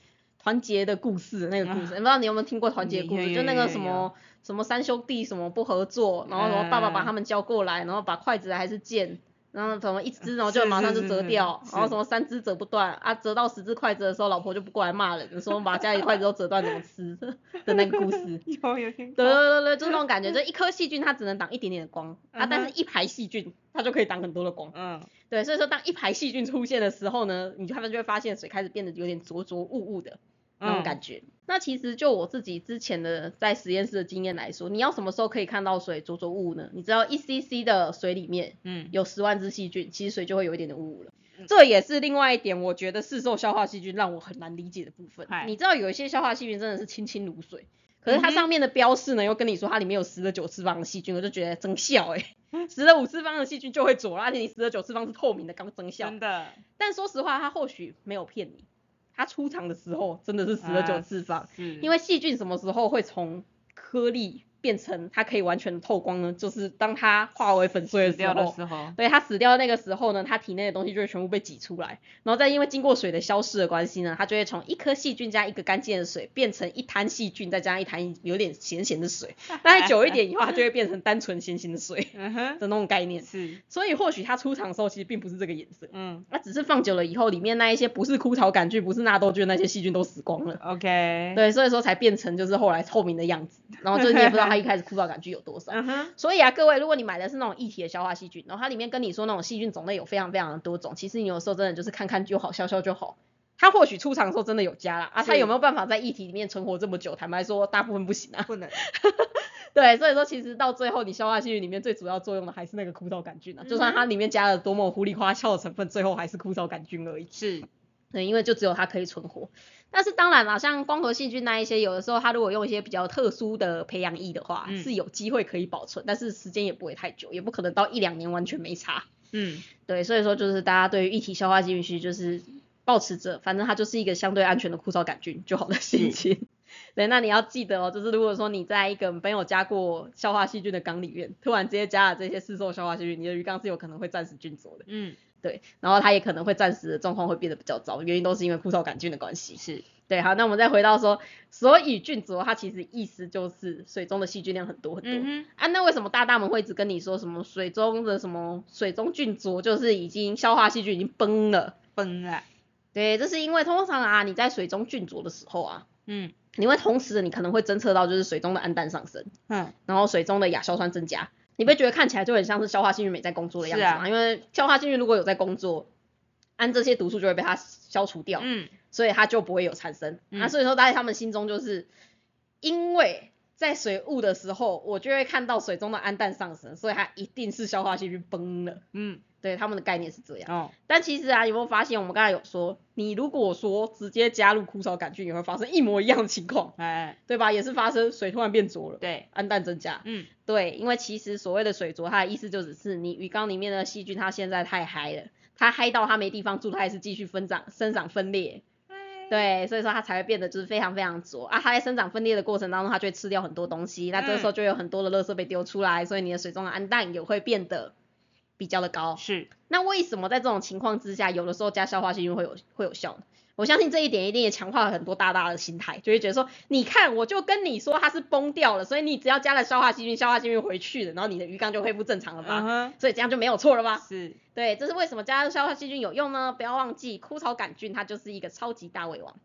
团结的故事那个故事，啊不知道你有没有听过团结的故事？就那个什么什么三兄弟什么不合作，然后什么爸爸把他们叫过来，然后把筷子还是剑。然后什么一只，然后就马上就折掉，是然后什么三只折不断啊，折到十只筷子的时候，老婆就不过来骂人，说把家里筷子都折断怎么吃的那个故事。有有听对对对对，就是那种感觉，就一颗细菌它只能挡一点点的光啊，但是一排细菌它就可以挡很多的光。嗯对，所以说当一排细菌出现的时候呢，你就他们就会发现水开始变得有点浊浊雾雾的那种嗯感觉。那其实就我自己之前的在实验室的经验来说，你要什么时候可以看到水浊浊雾雾呢？你知道一 cc 的水里面嗯有十万只细菌，其实水就会有一点点雾雾了。这也是另外一点，我觉得市售消化细菌让我很难理解的部分。你知道有一些消化细菌真的是清清如水，可是它上面的标示呢又跟你说它里面有十的九次方的细菌，我就觉得真笑哎、十的五次方的细菌就会浊，而且你十的九次方是透明的，刚真笑真。的但说实话，它或许没有骗你，它出厂的时候真的是十二九次方，是。因为细菌什么时候会从颗粒变成它可以完全的透光呢？就是当它化为粉碎的时候。对它死掉的那个时候呢，它体内的东西就会全部被挤出来，然后再因为经过水的消失的关系呢，它就会从一颗细菌加一个干净的水，变成一滩细菌再加上一滩有点咸咸的水。但是久一点以后，它就会变成单纯咸咸的水的那种概念。是所以或许它出厂的时候其实并不是这个颜色，嗯那只是放久了以后，里面那一些不是枯草杆菌、不是纳豆菌那些细菌都死光了。OK 对，所以说才变成就是后来透明的样子，然后就是你也不知道它一开始枯草杆菌有多少。所以啊，各位，如果你买的是那种一体的消化细菌，然后它里面跟你说那种细菌种类有非常非常的多种，其实你有时候真的就是看看就好，消消就好。它或许出厂的时候真的有加啦，啊，它有没有办法在液体里面存活这么久？坦白说，大部分不行啊。不能 对，所以说其实到最后，你消化细菌里面最主要作用的还是那个枯燥杆菌啊，就算它里面加了多么糊里花俏的成分，最后还是枯燥杆菌而已。是对，因为就只有它可以存活。但是当然啦，像光合细菌那一些，有的时候它如果用一些比较特殊的培养液的话，嗯是有机会可以保存，但是时间也不会太久，也不可能到一两年完全没差。嗯 对，所以说就是大家对于一体消化细菌就是保持着，反正它就是一个相对安全的枯燥杆菌就好的心情。对，那你要记得哦，就是如果说你在一个没有加过消化细菌的缸里面，突然直接加了这些市售消化细菌，你的鱼缸是有可能会暂时菌浊的。嗯，对，然后他也可能会暂时的状况会变得比较糟，原因都是因为枯草杆菌的关系。是，对，好，那我们再回到说，所以菌浊它其实意思就是水中的细菌量很多很多。嗯啊，那为什么大大们会一直跟你说什么水中的什么水中菌浊，就是已经消化细菌已经崩了？崩了，对，这是因为通常啊，你在水中菌浊的时候啊，嗯你会同时你可能会侦测到就是水中的氨氮上升，嗯，然后水中的亚硝酸增加，你会觉得看起来就很像是消化细菌没在工作的样子嘛啊？因为消化细菌如果有在工作，氨这些毒素就会被它消除掉，嗯所以它就不会有产生。嗯那所以说，在他们心中就是因为在水雾的时候，我就会看到水中的氨氮上升，所以它一定是消化细菌崩了。嗯，对，他们的概念是这样。哦，但其实啊，有没有发现我们刚才有说，你如果说直接加入枯草杆菌，也会发生一模一样的情况，哎，对吧？也是发生水突然变浊了，对，氨氮增加。嗯对，因为其实所谓的水浊，它的意思就只是你鱼缸里面的细菌，它现在太嗨了，它嗨到它没地方住，它还是继续分长、生长、分裂。对，所以说它才会变得就是非常非常浊啊。它在生长分裂的过程当中，它就会吃掉很多东西，那这个时候就有很多的垃圾被丢出来，所以你的水中的氨氮也会变得比较的高。是，那为什么在这种情况之下，有的时候加消化细菌会有会有效呢？我相信这一点一定也强化了很多大大的心态，就会觉得说，你看我就跟你说它是崩掉了，所以你只要加了消化细菌，消化细菌回去了，然后你的鱼缸就恢复正常了吧？所以这样就没有错了吧？是，对，这是为什么加了消化细菌有用呢？不要忘记，枯草杆菌它就是一个超级大胃王，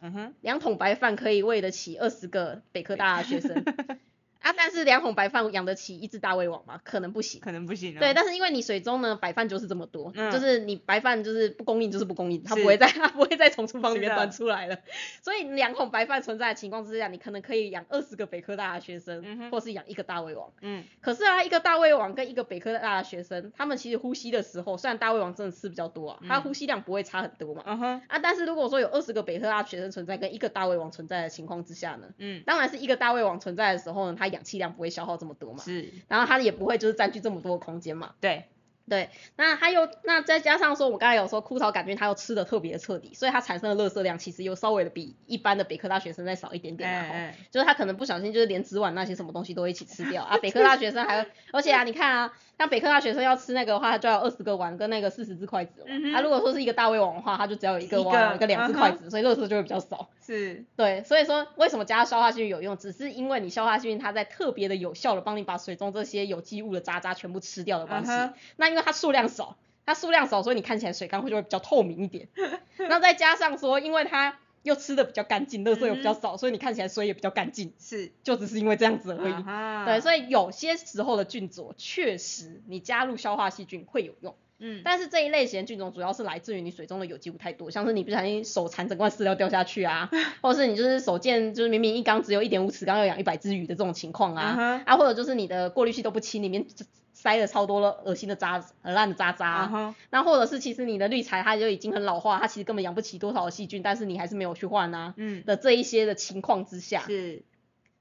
嗯哼，两桶白饭可以喂得起二十个北科大的学生 啊，但是两桶白饭养得起一只大胃王吗？可能不行。可能不行哦。对，但是因为你水中呢白饭就是这么多，嗯就是你白饭就是不供应就是不供应，它不会再 它不会再从厨房里面端出来了。所以两桶白饭存在的情况之下，你可能可以养二十个北科大的学生，嗯或是养一个大胃王。嗯，可是啊，一个大胃王跟一个北科大的学生，他们其实呼吸的时候，虽然大胃王真的吃比较多啊，他嗯呼吸量不会差很多嘛。嗯哼，啊，但是如果说有二十个北科大学生存在跟一个大胃王存在的情况之下呢，嗯，当然是一个大胃王存在的时候呢，它氧气量不会消耗这么多嘛，是，然后它也不会就是占据这么多的空间嘛。对，对，那它又那再加上说，我刚才有说枯草杆菌它又吃的特别彻底，所以它产生的垃圾量其实又稍微的比一般的北科大学生再少一点点啦吼。哎。哎，就是他可能不小心就是连纸碗那些什么东西都一起吃掉啊。北科大学生还，而且啊，你看啊，像北科大学生要吃那个的话，他就要二十个碗跟那个四十只筷子嘛。嗯哼啊，如果说是一个大胃王的话，他就只要有一个碗跟两只筷子，所以垃圾就会比较少。是，对，所以说为什么加消化细菌有用，只是因为你消化细菌它在特别的有效的帮你把水中这些有机物的渣渣全部吃掉的关系。嗯那因为它数量少，它数量少，所以你看起来水缸会就会比较透明一点。那再加上说，因为它又吃的比较干净，垃圾又比较嗯少，所以你看起来水也比较干净，是，就只是因为这样子而已。对，所以有些时候的菌浊确实你加入消化细菌会有用，嗯，但是这一类型的菌种主要是来自于你水中的有机物太多，像是你不小心手残整罐饲料掉下去啊，或者是你就是手贱就是明明一缸只有一点五尺缸要养一百只鱼的这种情况啊，啊或者就是你的过滤器都不清，里面塞了超多了恶心的渣很烂的渣渣那或者是其实你的滤材它就已经很老化，它其实根本养不起多少的细菌，但是你还是没有去换啊嗯，的这一些的情况之下，是，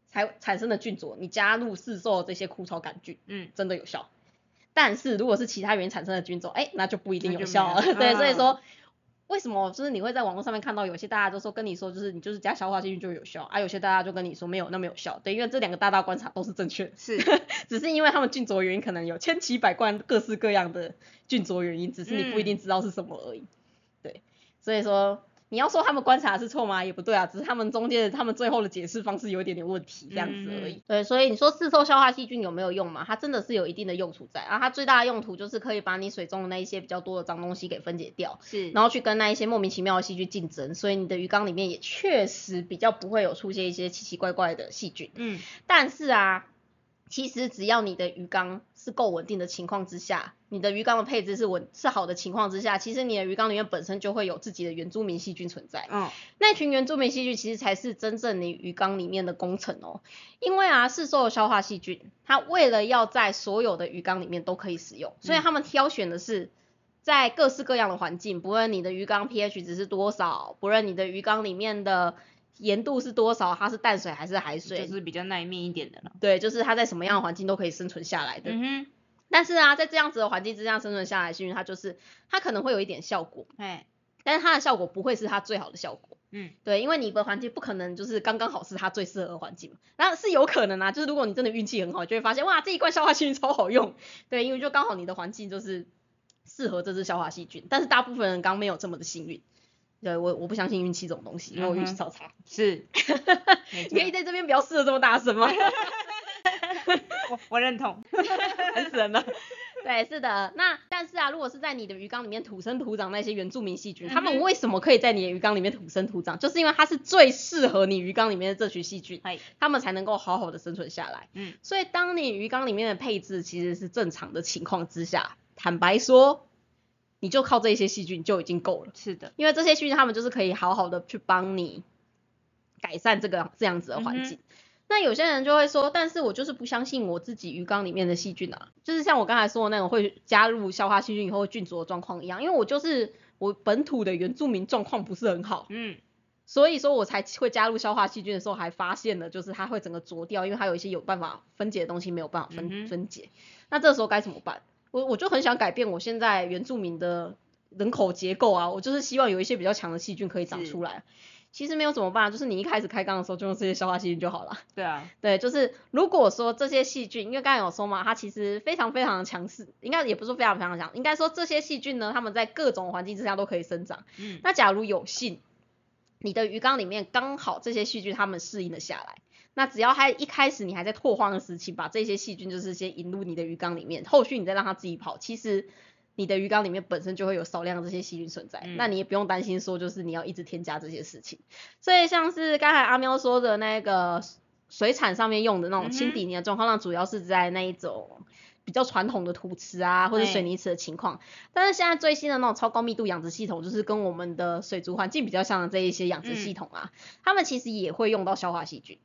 才产生的菌种，你加入市售这些枯草杆菌，嗯，真的有效。但是如果是其他原因产生的菌种，哎，那就不一定有效了。对，所以嗯。说为什么就是你会在网络上面看到有些大家都说跟你说就是你就是加消化细菌就有效，啊有些大家就跟你说没有那么有效。对，因为这两个大大观察都是正确的，是，只是因为他们菌浊原因可能有千奇百怪各式各样的菌浊原因，只是你不一定知道是什么而已。对，所以说。你要说他们观察是错吗？也不对啊，只是他们中间的他们最后的解释方式有一点点问题，这样子而已。嗯对，所以你说市售消化细菌有没有用嘛？它真的是有一定的用处在，啊，它最大的用途就是可以把你水中的那一些比较多的脏东西给分解掉，是，然后去跟那一些莫名其妙的细菌竞争，所以你的鱼缸里面也确实比较不会有出现一些奇奇怪怪的细菌。嗯，但是啊，其实只要你的鱼缸是够稳定的情况之下，你的鱼缸的配置是稳是好的情况之下，其实你的鱼缸里面本身就会有自己的原住民细菌存在。嗯，那群原住民细菌其实才是真正你鱼缸里面的工程哦，因为啊，市售的消化细菌，它为了要在所有的鱼缸里面都可以使用，所以他们挑选的是在各式各样的环境，不论你的鱼缸 pH 值是多少，不论你的鱼缸里面的盐度是多少，它是淡水还是海水，就是比较耐命一点的了。对，就是它在什么样的环境都可以生存下来的。嗯哼，但是啊，在这样子的环境之下生存下来，是因为它就是它可能会有一点效果，哎，但是它的效果不会是它最好的效果。嗯，对，因为你的环境不可能就是刚刚好是它最适合的环境嘛，然后是有可能啊，就是如果你真的运气很好，就会发现哇这一罐消化细菌超好用，对，因为就刚好你的环境就是适合这只消化细菌，但是大部分人刚没有这么的幸运。对我我不相信运气这种东西，因为我运气超差。是，你可以在这边不要试的这么大声吗？我我认同，烦死人了。对，是的。那但是啊，如果是在你的鱼缸里面土生土长那些原住民细菌，他们为什么可以在你的鱼缸里面土生土长？就是因为它是最适合你鱼缸里面的这群细菌，它们才能够好好的生存下来。嗯。所以当你鱼缸里面的配置其实是正常的情况之下，坦白说。你就靠这些细菌就已经够了。是的，因为这些细菌它们就是可以好好的去帮你改善这个这样子的环境。那有些人就会说，但是我就是不相信我自己鱼缸里面的细菌啊，就是像我刚才说的那种会加入消化细菌以后会菌浊的状况一样，因为我就是我本土的原住民状况不是很好，嗯，所以说我才会加入消化细菌的时候还发现了，就是它会整个浊掉，因为它有一些有办法分解的东西没有办法分分解。那这时候该怎么办？我我就很想改变我现在原住民的人口结构啊，我就是希望有一些比较强的细菌可以长出来。其实没有怎么办，就是你一开始开缸的时候就用这些消化细菌就好了。对啊，对，就是如果说这些细菌，因为刚才有说嘛，它其实非常非常的强势，应该也不是非常非常强，应该说这些细菌呢，它们在各种环境之下都可以生长。嗯。那假如有幸，你的鱼缸里面刚好这些细菌它们适应了下来。那只要它一开始你还在拓荒的时期，把这些细菌就是先引入你的鱼缸里面，后续你再让它自己跑，其实你的鱼缸里面本身就会有少量这些细菌存在，那你也不用担心说就是你要一直添加这些事情。所以像是刚才阿喵说的那个水产上面用的那种清底泥的状况，那主要是在那一种比较传统的土池啊或者水泥池的情况。但是现在最新的那种超高密度养殖系统，就是跟我们的水族环境比较像的这一些养殖系统啊，他们其实也会用到消化细菌。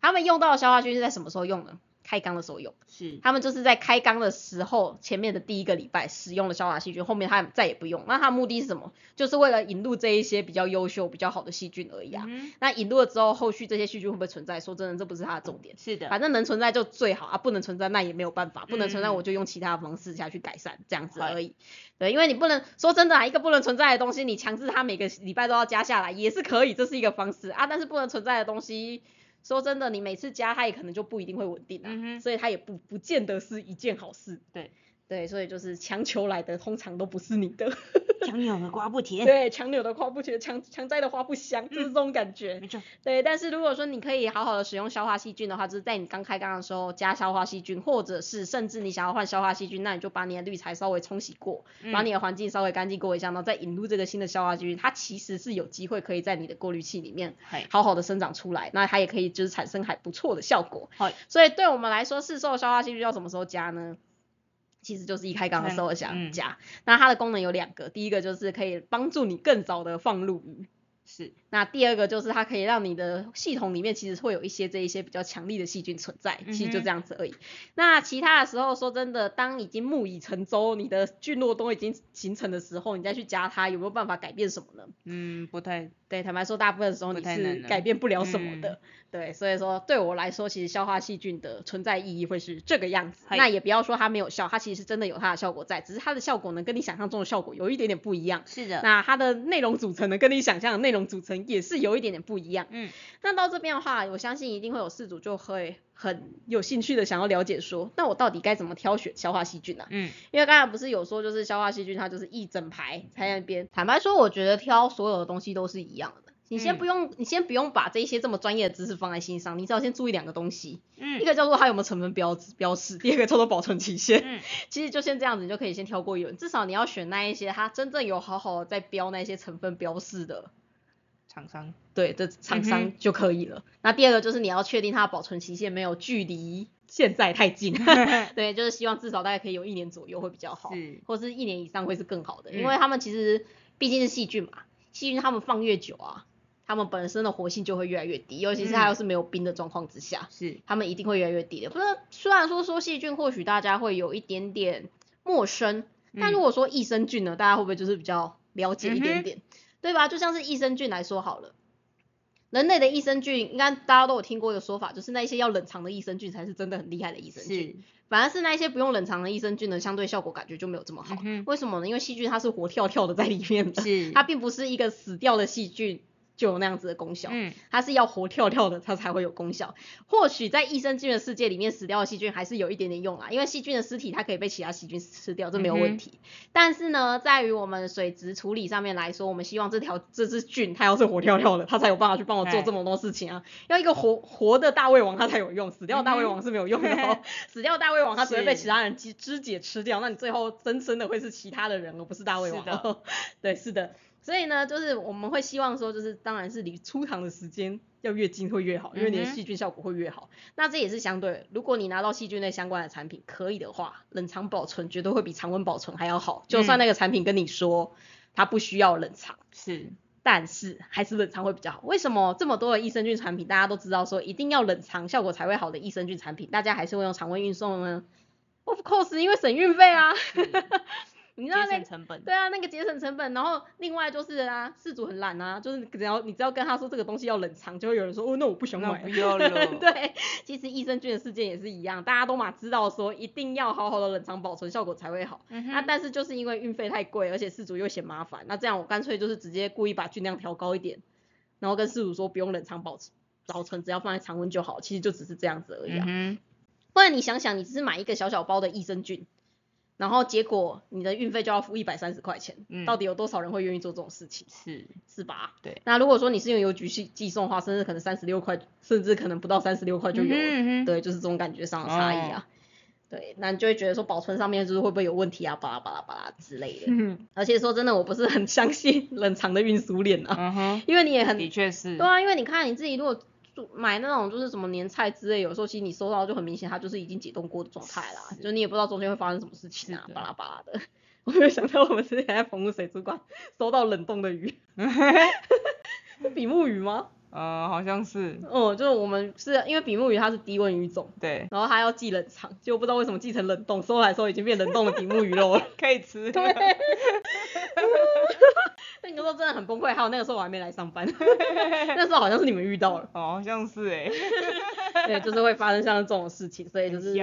他们用到的消化菌是在什么时候用呢？开缸的时候用。是。他们就是在开缸的时候，前面的第一个礼拜使用了消化细菌，后面他再也不用。那他目的是什么？就是为了引入这一些比较优秀、比较好的细菌而已啊。那引入了之后，后续这些细菌会不会存在？说真的，这不是他的重点。是的。反正能存在就最好啊，不能存在那也没有办法。不能存在我就用其他方式下去改善，这样子而已。对，因为你不能说真的啊，一个不能存在的东西，你强制它每个礼拜都要加下来也是可以，这是一个方式啊。但是不能存在的东西。说真的，你每次加它也可能就不一定会稳定啊，所以它也不不见得是一件好事。对。对，所以就是强求来的，通常都不是你的。强扭的瓜不甜。对，强扭的瓜不甜，强强摘的花不香，就是这种感觉。没错。对，但是如果说你可以好好的使用消化细菌的话，就是在你刚开缸的时候加消化细菌，或者是甚至你想要换消化细菌，那你就把你的滤材稍微冲洗过，把你的环境稍微干净过一下，然后再引入这个新的消化细菌，它其实是有机会可以在你的过滤器里面好好的生长出来，那它也可以就是产生还不错的效果。好，所以对我们来说，市售消化细菌要什么时候加呢？其实就是一开缸的时候想加，那它的功能有两个，第一个就是可以帮助你更早的放入鱼。是，那第二个就是它可以让你的系统里面其实会有一些这一些比较强力的细菌存在，其实就这样子而已。那其他的时候说真的，当已经木已成舟，你的菌落都已经形成的时候，你再去加它，有没有办法改变什么呢？嗯，不太。对，坦白说，大部分的时候你是改变不了什么的。对，所以说对我来说，其实消化细菌的存在意义会是这个样子。那也不要说它没有效，它其实是真的有它的效果在，只是它的效果呢跟你想象中的效果有一点点不一样。是的。那它的内容组成呢跟你想象的内容组成也是有一点点不一样。嗯。那到这边的话，我相信一定会有四组就会很有兴趣的想要了解说，那我到底该怎么挑选消化细菌呢？嗯。因为刚才不是有说，就是消化细菌它就是一整排在那边。坦白说，我觉得挑所有的东西都是一样的。你先不用，你先不用把这些这么专业的知识放在心上，你只要先注意两个东西，嗯，一个叫做它有没有成分标志标示，第二个叫做保存期限，嗯，其实就先这样子，你就可以先挑过一轮，至少你要选那一些它真正有好好在标那些成分标示的厂商，对，的厂商就可以了。那第二个就是你要确定它的保存期限没有距离现在太近，对，就是希望至少大概可以有一年左右会比较好，是，或是一年以上会是更好的，因为他们其实毕竟是细菌嘛，细菌他们放越久啊。它们本身的活性就会越来越低，尤其是它要是没有冰的状况之下，是。它们一定会越来越低的。不是，虽然说说细菌或许大家会有一点点陌生，但如果说益生菌呢，大家会不会就是比较了解一点点，对吧？就像是益生菌来说好了，人类的益生菌应该大家都有听过一个说法，就是那些要冷藏的益生菌才是真的很厉害的益生菌，反而是那些不用冷藏的益生菌呢，相对效果感觉就没有这么好。为什么呢？因为细菌它是活跳跳的在里面的，是它并不是一个死掉的细菌。就有那样子的功效。嗯，它是要活跳跳的，它才会有功效。或许在益生菌的世界里面，死掉的细菌还是有一点点用啊，因为细菌的尸体它可以被其他细菌吃掉，这没有问题。但是呢，在于我们水质处理上面来说，我们希望这条这只菌它要是活跳跳的，它才有办法去帮我做这么多事情啊。要一个活活的大胃王它才有用，死掉的大胃王是没有用的哦。死掉的大胃王它只会被其他人肢肢解吃掉，那你最后真生的会是其他的人，而不是大胃王。对，是的。所以呢，就是我们会希望说，就是当然是离出厂的时间要越近会越好，因为你的细菌效果会越好。那这也是相对，如果你拿到细菌类相关的产品，可以的话，冷藏保存绝对会比常温保存还要好。就算那个产品跟你说它不需要冷藏，是，但是还是冷藏会比较好。为什么这么多的益生菌产品，大家都知道说一定要冷藏效果才会好的益生菌产品，大家还是会用常温运送呢？Of course，因为省运费啊。你知道那成本对啊，那个节省成本，然后另外就是啊，事主很懒啊，就是只要你只要跟他说这个东西要冷藏，就会有人说哦，那我不想买，不要了。对，其实益生菌的事件也是一样，大家都嘛知道说一定要好好的冷藏保存，效果才会好。那但是就是因为运费太贵，而且事主又嫌麻烦，那这样我干脆就是直接故意把菌量调高一点，然后跟事主说不用冷藏保存，保存只要放在常温就好，其实就只是这样子而已啊。嗯不然你想想，你只是买一个小小包的益生菌。然后结果你的运费就要付一百三十块钱，到底有多少人会愿意做这种事情？是是吧？对。那如果说你是用邮局去寄送的话，甚至可能三十六块，甚至可能不到三十六块就有了。对，就是这种感觉上的差异啊。对，那你就会觉得说保存上面就是会不会有问题啊，巴拉巴拉巴拉之类的。嗯。而且说真的，我不是很相信 冷藏的运输链啊。嗯哼。因为你也很的确是。对啊，因为你看你自己如果。买那种就是什么年菜之类，有时候其实你收到就很明显，它就是已经解冻过的状态啦，就你也不知道中间会发生什么事情啊，巴拉巴拉的。我没有想到我们之前在澎湖水族馆收到冷冻的鱼，比目鱼吗？呃，好像是。哦，就是我们是因为比目鱼它是低温鱼种，对，然后它要寄冷藏，结果不知道为什么寄成冷冻，收来时候已经变冷冻的比目鱼肉了，可以吃。对。那个时候真的很崩溃，还有那个时候我还没来上班，那时候好像是你们遇到了，好像是哎，对，就是会发生像这种事情，所以就是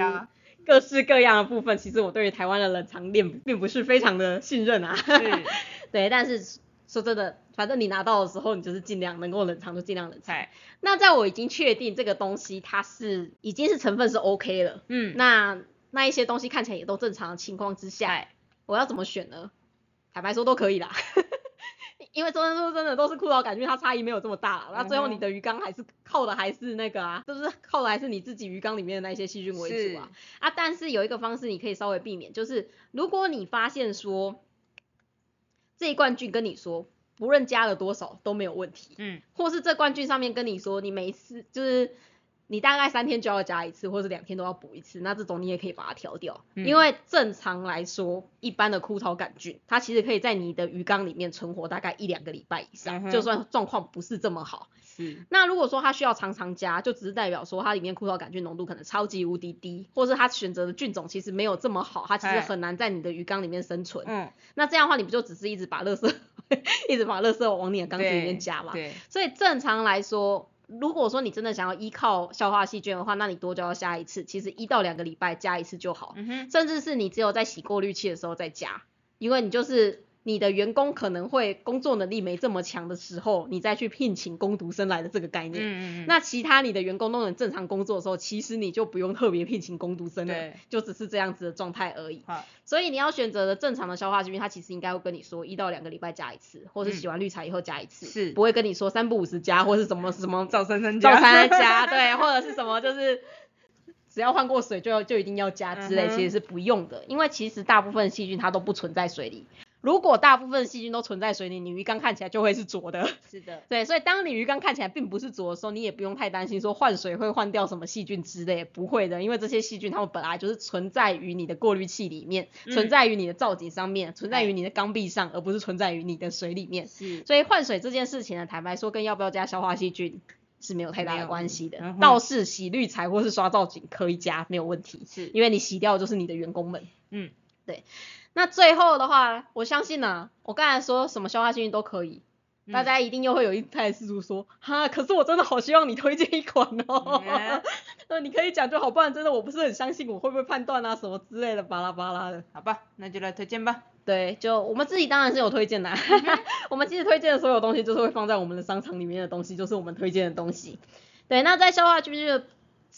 各式各样的部分，其实我对于台湾的冷藏链并不是非常的信任啊，对，但是说真的，反正你拿到的时候，你就是尽量能够冷藏就尽量冷藏。那在我已经确定这个东西它是已经是成分是 OK 了，嗯，那那一些东西看起来也都正常的情况之下，我要怎么选呢？坦白说都可以啦。因为真的说真的都是枯草杆菌，它差异没有这么大，那最后你的鱼缸还是靠的还是那个啊，就是靠的还是你自己鱼缸里面的那些细菌为主啊。啊，但是有一个方式你可以稍微避免，就是如果你发现说这一罐菌跟你说不论加了多少都没有问题，嗯，或是这罐菌上面跟你说你每次就是。你大概三天就要加一次，或者两天都要补一次，那这种你也可以把它调掉，因为正常来说，一般的枯草杆菌，它其实可以在你的鱼缸里面存活大概一两个礼拜以上，就算状况不是这么好。是。那如果说它需要常常加，就只是代表说它里面枯草杆菌浓度可能超级无敌低，或是它选择的菌种其实没有这么好，它其实很难在你的鱼缸里面生存。嗯。那这样的话，你不就只是一直把垃圾，一直把垃圾往你的缸子里面加嘛？对。所以正常来说。如果说你真的想要依靠消化细菌的话，那你多久要加一次？其实一到两个礼拜加一次就好，甚至是你只有在洗过滤器的时候再加，因为你就是。你的员工可能会工作能力没这么强的时候，你再去聘请工读生来的这个概念。嗯嗯那其他你的员工都能正常工作的时候，其实你就不用特别聘请工读生了，就只是这样子的状态而已。所以你要选择的正常的消化细菌，它其实应该会跟你说一到两个礼拜加一次，或是洗完绿茶以后加一次。是。不会跟你说三不五十加，或是什么什么早三三加。早三加，对，或者是什么就是只要换过水就要就一定要加之类，其实是不用的，因为其实大部分细菌它都不存在水里。如果大部分细菌都存在水里，你鱼缸看起来就会是浊的。是的，对，所以当你鱼缸看起来并不是浊的时候，你也不用太担心说换水会换掉什么细菌之类，不会的，因为这些细菌它们本来就是存在于你的过滤器里面，存在于你的造景上面，存在于你的缸壁上，而不是存在于你的水里面。是，所以换水这件事情呢，坦白说跟要不要加消化细菌是没有太大的关系的。倒是洗滤材或是刷造景可以加，没有问题，是因为你洗掉就是你的员工们。嗯，对。那最后的话，我相信呢，我刚才说什么消化细菌都可以，大家一定又会有一派事主说，哈，可是我真的好希望你推荐一款哦，那你可以讲就好，不然真的我不是很相信我会不会判断啊什么之类的巴拉巴拉的，好吧，那就来推荐吧。对，就我们自己当然是有推荐的，我们其实推荐的所有东西就是会放在我们的商场里面的东西，就是我们推荐的东西。对，那在消化菌的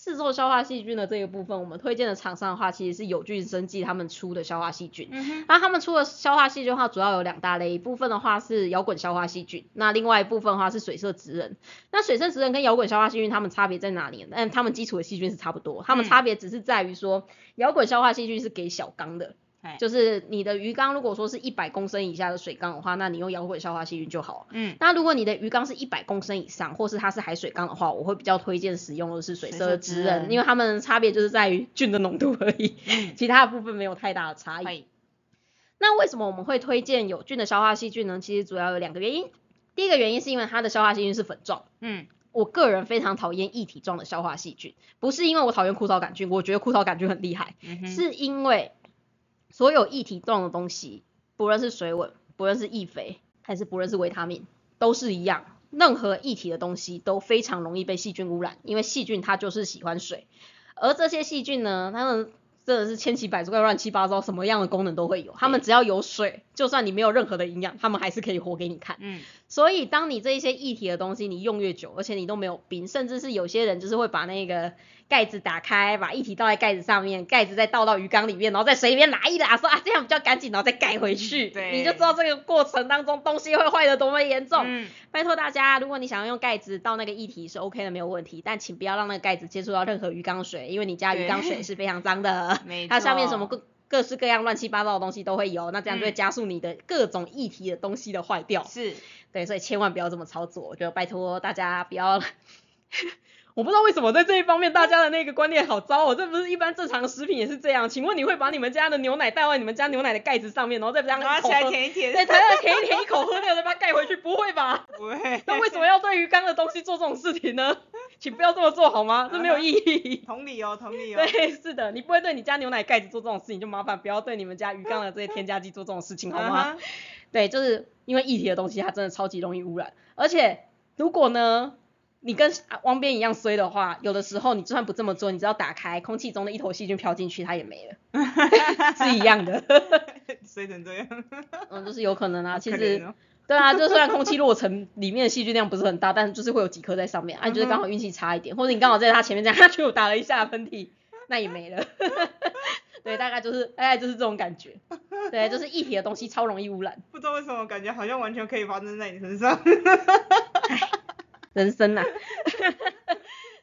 市售消化细菌的这个部分，我们推荐的厂商的话，其实是有菌生技他们出的消化细菌。那他们出的消化细菌的话，主要有两大类，一部分的话是摇滚消化细菌，那另外一部分的话是水色植人。那水色植人跟摇滚消化细菌，它们差别在哪里？但它们基础的细菌是差不多，它们差别只是在于说，摇滚消化细菌是给小缸的。就是你的鱼缸如果说是一百公升以下的水缸的话，那你用摇滚消化细菌就好。嗯，那如果你的鱼缸是一百公升以上，或是它是海水缸的话，我会比较推荐使用的是水色之刃，因为它们差别就是在于菌的浓度而已，其他的部分没有太大的差异。那为什么我们会推荐有菌的消化细菌呢？其实主要有两个原因。第一个原因是因为它的消化细菌是粉状。嗯，我个人非常讨厌液体状的消化细菌，不是因为我讨厌枯草杆菌，我觉得枯草杆菌很厉害，是因为。所有液体状的东西，不论是水稳，不论是易肥，还是不论是维他命，都是一样。任何液体的东西都非常容易被细菌污染，因为细菌它就是喜欢水。而这些细菌呢，它们真的是千奇百怪、乱七八糟，什么样的功能都会有。它们只要有水，就算你没有任何的营养，他们还是可以活给你看。嗯。所以当你这一些液体的东西你用越久，而且你都没有冰，甚至是有些人就是会把那个。盖子打开，把液体倒在盖子上面，盖子再倒到鱼缸里面，然后在水里面拉一拿，说啊这样比较干净，然后再盖回去。对，你就知道这个过程当中东西会坏的多么严重。嗯，拜托大家，如果你想要用盖子倒那个液体是 OK 的，没有问题，但请不要让那个盖子接触到任何鱼缸水，因为你家鱼缸水是非常脏的。它上面什么各各式各样乱七八糟的东西都会有，那这样就会加速你的各种议题的东西的坏掉。是。对，所以千万不要这么操作，我觉得拜托大家不要。我不知道为什么在这一方面大家的那个观念好糟哦，这不是一般正常的食品也是这样。请问你会把你们家的牛奶带到你们家牛奶的盖子上面，然后再这样拿起来舔一舔，对，拿起来舔一舔，一口喝掉再把它盖回去？不会吧？不会。那为什么要对鱼缸的东西做这种事情呢？请不要这么做好吗？这没有意义。同理哦，同理哦。对，是的，你不会对你家牛奶盖子做这种事情，就麻烦不要对你们家鱼缸的这些添加剂做这种事情好吗？对，就是因为液体的东西它真的超级容易污染，而且如果呢？你跟汪边一样衰的话，有的时候你就算不这么做，你只要打开空气中的一头细菌飘进去，它也没了，是一样的。衰成这样。嗯，就是有可能啊，其实，对啊，就虽然空气落成里面的细菌量不是很大，但是就是会有几颗在上面，啊，就是刚好运气差一点，或者你刚好在它前面这样，就打了一下喷嚏，那也没了。对，大概就是大概就是这种感觉。对，就是一体的东西超容易污染。不知道为什么感觉好像完全可以发生在你身上。人生呐，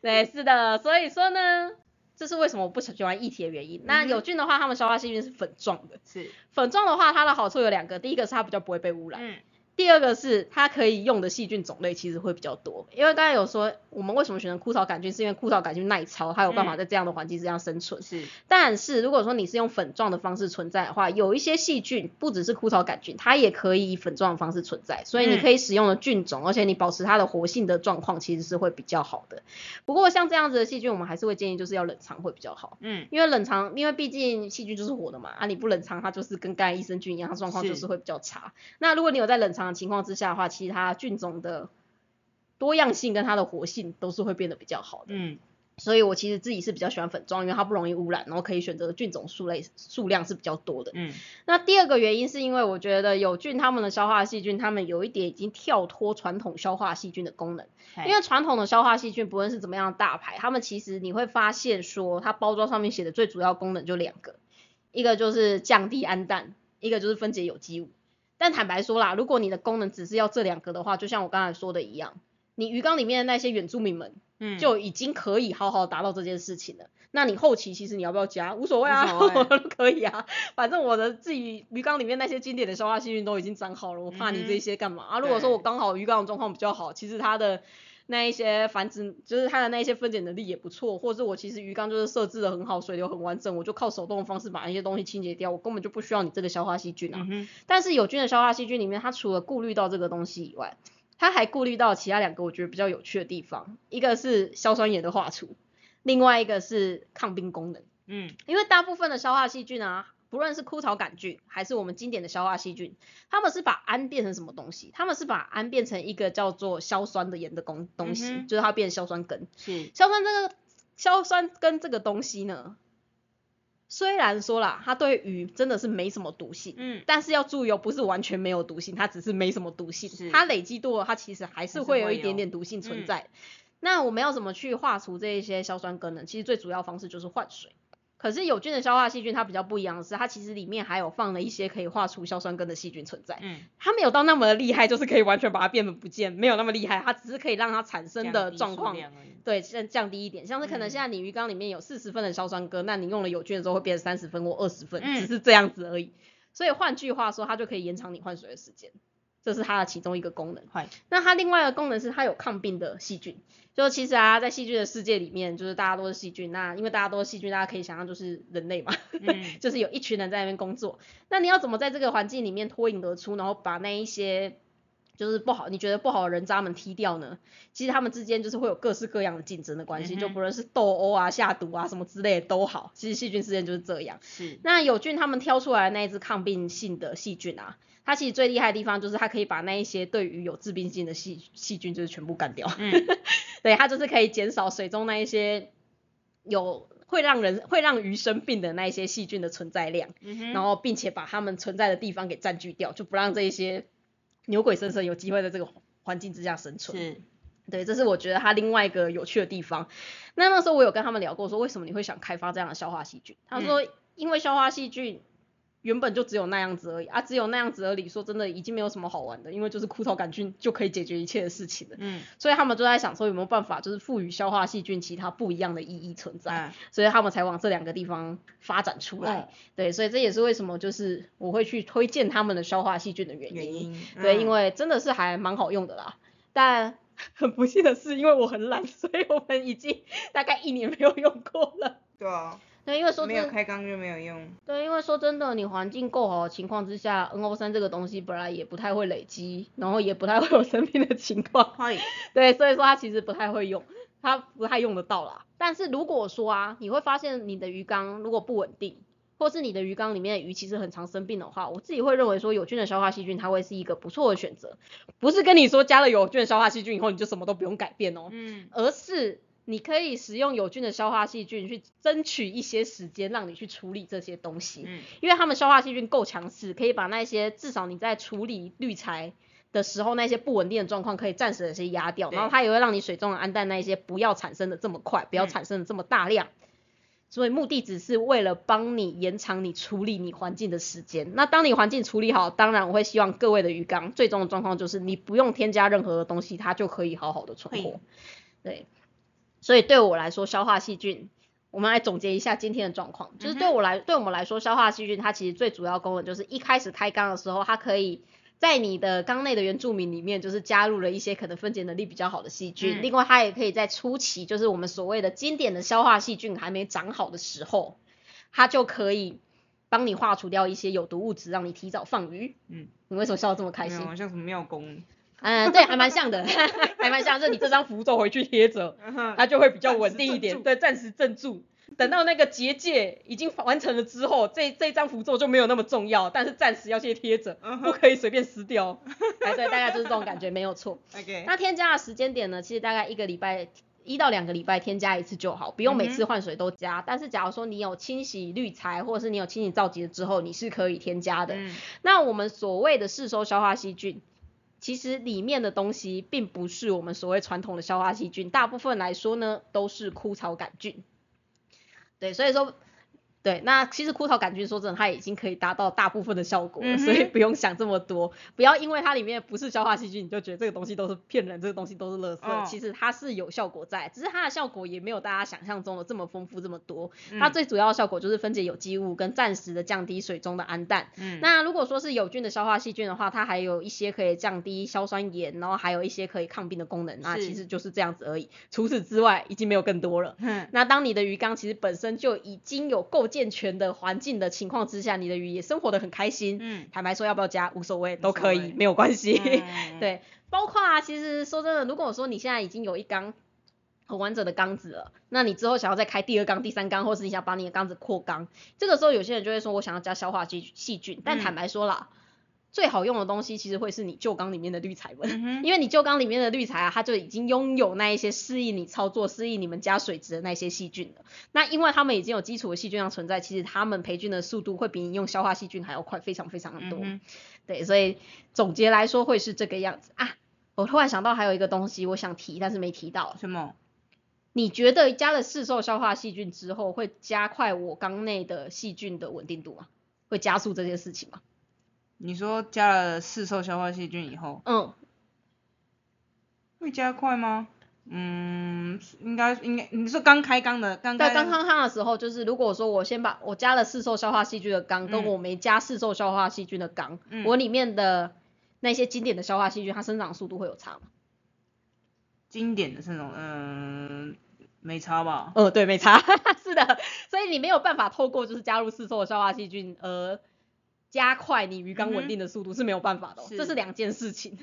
对，是的，所以说呢，这是为什么我不喜欢液体的原因。那有菌的话，它们消化细菌是粉状的，是粉状的话，它的好处有两个，第一个是它比较不会被污染。嗯。第二个是它可以用的细菌种类其实会比较多，因为刚才有说我们为什么选择枯草杆菌，是因为枯草杆菌耐操，它有办法在这样的环境之下生存。是，但是如果说你是用粉状的方式存在的话，有一些细菌不只是枯草杆菌，它也可以以粉状的方式存在，所以你可以使用的菌种，而且你保持它的活性的状况其实是会比较好的。不过像这样子的细菌，我们还是会建议就是要冷藏会比较好。嗯，因为冷藏，因为毕竟细菌就是活的嘛，啊你不冷藏它就是跟刚才益生菌一样，它状况就是会比较差。那如果你有在冷藏的情况之下的话，其实它菌种的多样性跟它的活性都是会变得比较好的。嗯，所以我其实自己是比较喜欢粉状，因为它不容易污染，然后可以选择的菌种数类数量是比较多的。嗯，那第二个原因是因为我觉得有菌它们的消化细菌，它们有一点已经跳脱传统消化细菌的功能。因为传统的消化细菌不论是怎么样的大牌，它们其实你会发现说，它包装上面写的最主要功能就两个，一个就是降低氨氮，一个就是分解有机物。但坦白说啦，如果你的功能只是要这两个的话，就像我刚才说的一样，你鱼缸里面的那些原住民们，嗯，就已经可以好好达到这件事情了。那你后期其实你要不要加，无所谓啊，可以啊，反正我的自己鱼缸里面那些经典的消化细菌都已经长好了，我怕你这些干嘛啊？如果说我刚好鱼缸的状况比较好，其实它的。那一些繁殖，就是它的那一些分解能力也不错，或者是我其实鱼缸就是设置的很好，水流很完整，我就靠手动的方式把那些东西清洁掉，我根本就不需要你这个消化细菌啊。但是有菌的消化细菌里面，它除了顾虑到这个东西以外，它还顾虑到其他两个我觉得比较有趣的地方，一个是硝酸盐的化除，另外一个是抗病功能。嗯，因为大部分的消化细菌啊。不论是枯草杆菌还是我们经典的消化细菌，他们是把氨变成什么东西？他们是把氨变成一个叫做硝酸的盐的东东西，就是它变硝酸根。是硝酸这个硝酸根这个东西呢，虽然说啦，它对鱼真的是没什么毒性，嗯，但是要注意哦，不是完全没有毒性，它只是没什么毒性，它累积多了，它其实还是会有一点点毒性存嗯在。那我们要怎么去化除这一些硝酸根呢？其实最主要方式就是换水。可是有菌的消化细菌它比较不一样的是，它其实里面还有放了一些可以化除硝酸根的细菌存在。嗯，它没有到那么的厉害，就是可以完全把它变得不见，没有那么厉害，它只是可以让它产生的状况对，降降低一点，像是可能嗯。现在你鱼缸里面有四十分的硝酸根，那你用了有菌的时候会变成三十分或二十分，嗯。只是这样子而已。所以换句话说，它就可以延长你换水的时间，这是它的其中一个功能。那它另外一个功能是它有抗病的细菌，就其实啊，在细菌的世界里面，就是大家都是细菌，那因为大家都是细菌，大家可以想象就是人类嘛，嗯。就是有一群人在那边工作，那你要怎么在这个环境里面脱颖而出，然后把那一些就是不好，你觉得不好的人渣们踢掉呢？其实他们之间就是会有各式各样的竞争的关系，嗯就不论是斗殴啊、下毒啊什么之类的都好。其实细菌之间就是这样。是，那有菌他们挑出来的那一只抗病性的细菌啊，它其实最厉害的地方就是它可以把那一些对于有致病性的细细菌就是全部干掉。嗯 对，它就是可以减少水中那一些有会让人会让鱼生病的那一些细菌的存在量。嗯，然后并且把它们存在的地方给占据掉，就不让这一些牛鬼蛇神有机会在这个环境之下生存。是，对，这是我觉得它另外一个有趣的地方。那那时候我有跟他们聊过，说为什么你会想开发这样的消化细菌？他说，因为消化细菌原本就只有那样子而已啊，只有那样子而已。说真的，已经没有什么好玩的，因为就是枯草杆菌就可以解决一切的事情了。嗯所以他们就在想说有没有办法，就是赋予消化细菌其他不一样的意义存在。啊，所以他们才往这两个地方发展出来。哦对，所以这也是为什么就是我会去推荐他们的消化细菌的原因。原因，对，嗯因为真的是还蛮好用的啦。但 很不幸的是，因为我很懒，所以我们已经大概一年没有用过了。对啊，对，因为说没有开缸就没有用，对，因为说真的，你环境够好的情况之下，NO 三这个东西本来也不太会累积，然后也不太会有生病的情况。坏，对，所以说它其实不太会用，它不太用得到啦。但是如果说啊，你会发现你的鱼缸如果不稳定，或是你的鱼缸里面的鱼其实很常生病的话，我自己会认为说有菌的消化细菌它会是一个不错的选择，不是跟你说加了有菌的消化细菌以后你就什么都不用改变哦，嗯而是你可以使用有菌的消化细菌去争取一些时间让你去处理这些东西。嗯因为他们消化细菌够强势，可以把那些至少你在处理滤材的时候那些不稳定的状况可以暂时的先压掉，然后它也会让你水中的氨氮那一些不要产生的这么快，不要嗯产生的这么大量。所以目的只是为了帮你延长你处理你环境的时间。那当你环境处理好，当然我会希望各位的鱼缸最终的状况就是你不用添加任何的东西，它就可以好好的存活。对，所以对我来说，消化细菌，我们来总结一下今天的状况，就是对我来，对我们来说，消化细菌它其实最主要功能就是一开始开缸的时候，它可以在你的缸内的原住民里面，就是加入了一些可能分解能力比较好的细菌，嗯。另外它也可以在初期，就是我们所谓的经典的消化细菌还没长好的时候，它就可以帮你化除掉一些有毒物质，让你提早放鱼。嗯，你为什么笑得这么开心？像什么庙公，嗯，对，还蛮像的，还蛮像，就你这张符咒回去贴着，它就会比较稳定一点，对，暂时镇住。等到那个结界已经完成了之后，这这张符咒就没有那么重要，但是暂时要先贴着，嗯不可以随便撕掉。哎，对，大概就是这种感觉，没有错。OK，那添加的时间点呢，其实大概一个礼拜。一到两个礼拜添加一次就好，不用每嗯次换水都加。但是假如说你有清洗滤材，或者是你有清洗皂基了之后，你是可以添加的。嗯那我们所谓的嗜收消化细菌，其实里面的东西并不是我们所谓传统的消化细菌，大部分来说呢都是枯草杆菌。对，所以说。对，那其实枯草杆菌说真的，它已经可以达到大部分的效果了，嗯所以不用想这么多，不要因为它里面不是消化细菌，你就觉得这个东西都是骗人，这个东西都是垃圾。哦其实它是有效果在，只是它的效果也没有大家想象中的这么丰富这么多。嗯它最主要的效果就是分解有机物跟暂时的降低水中的氨氮。嗯那如果说是有菌的消化细菌的话，它还有一些可以降低硝酸盐，然后还有一些可以抗病的功能。那其实就是这样子而已。除此之外，已经没有更多了。哼那当你的鱼缸其实本身就已经有够健全的环境的情况之下，你的鱼也生活的很开心。嗯坦白说，要不要加无所谓，都可以，谓没有关系。嗯 对，包括啊，其实说真的，如果说你现在已经有一缸很完整的缸子了，那你之后想要再开第二缸、第三缸，或是你想把你的缸子扩缸，这个时候有些人就会说，我想要加消化细细菌，但嗯坦白说啦。最好用的东西其实会是你旧缸里面的滤材因为你旧缸里面的滤材啊，它就已经拥有那一些适应你操作、适应你们加水质的那些细菌了。那因为它们已经有基础的细菌量存在，其实它们培菌的速度会比你用消化细菌还要快，非常非常的多。嗯对，所以总结来说会是这个样子啊。我突然想到还有一个东西我想提，但是没提到。什么？你觉得加了市售消化细菌之后，会加快我缸内的细菌的稳定度吗？会加速这件事情吗？你说加了市售消化细菌以后嗯，会加快吗？嗯，应该应该，你说刚开缸的，刚在开刚刚缸的时候，就是如果说我先把我加了市售消化细菌的缸，跟嗯我没加市售消化细菌的缸，嗯我里面的那些经典的消化细菌，它生长速度会有差吗？经典的这种，嗯，没差吧？呃，对，没差，是的，所以你没有办法透过就是加入市售的消化细菌而加快你鱼缸稳定的速度、是没有办法的哦、是这是两件事情。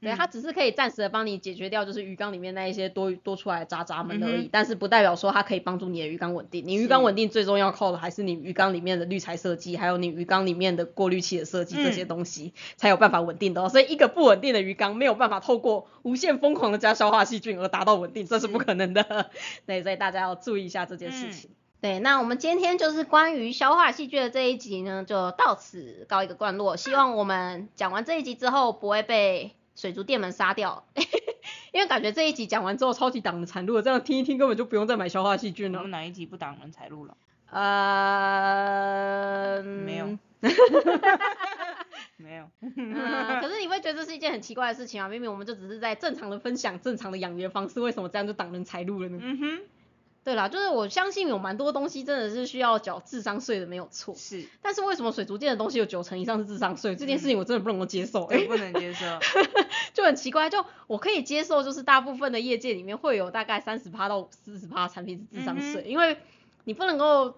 对，嗯它只是可以暂时的帮你解决掉就是鱼缸里面那一些多多出来的渣渣们而已，嗯但是不代表说它可以帮助你的鱼缸稳定。你鱼缸稳定最重要靠的还是你鱼缸里面的滤材设计，还有你鱼缸里面的过滤器的设计这些嗯东西、才有办法稳定的哦。所以一个不稳定的鱼缸没有办法透过无限疯狂的加消化细菌而达到稳定，这是不可能的。对，所以大家要注意一下这件事嗯情。对，那我们今天就是关于消化细菌的这一集呢，就到此告一个段落。希望我们讲完这一集之后，不会被水族店们杀掉，因为感觉这一集讲完之后超级挡人财路的，这样听一听根本就不用再买消化细菌了。我们哪一集不挡人财路了？呃，没有。没有。嗯，可是你会觉得这是一件很奇怪的事情啊？明明我们就只是在正常的分享正常的养鱼方式，为什么这样就挡人财路了呢？嗯哼，对啦，就是我相信有蛮多东西真的是需要缴智商税的，没有错。是，但是为什么水族店的东西有九成以上是智商税？这件事情我真的不能够接受、对，欸，不能接受。就很奇怪。就我可以接受，就是大部分的业界里面会有大概三十趴到四十趴产品是智商税，嗯因为你不能够，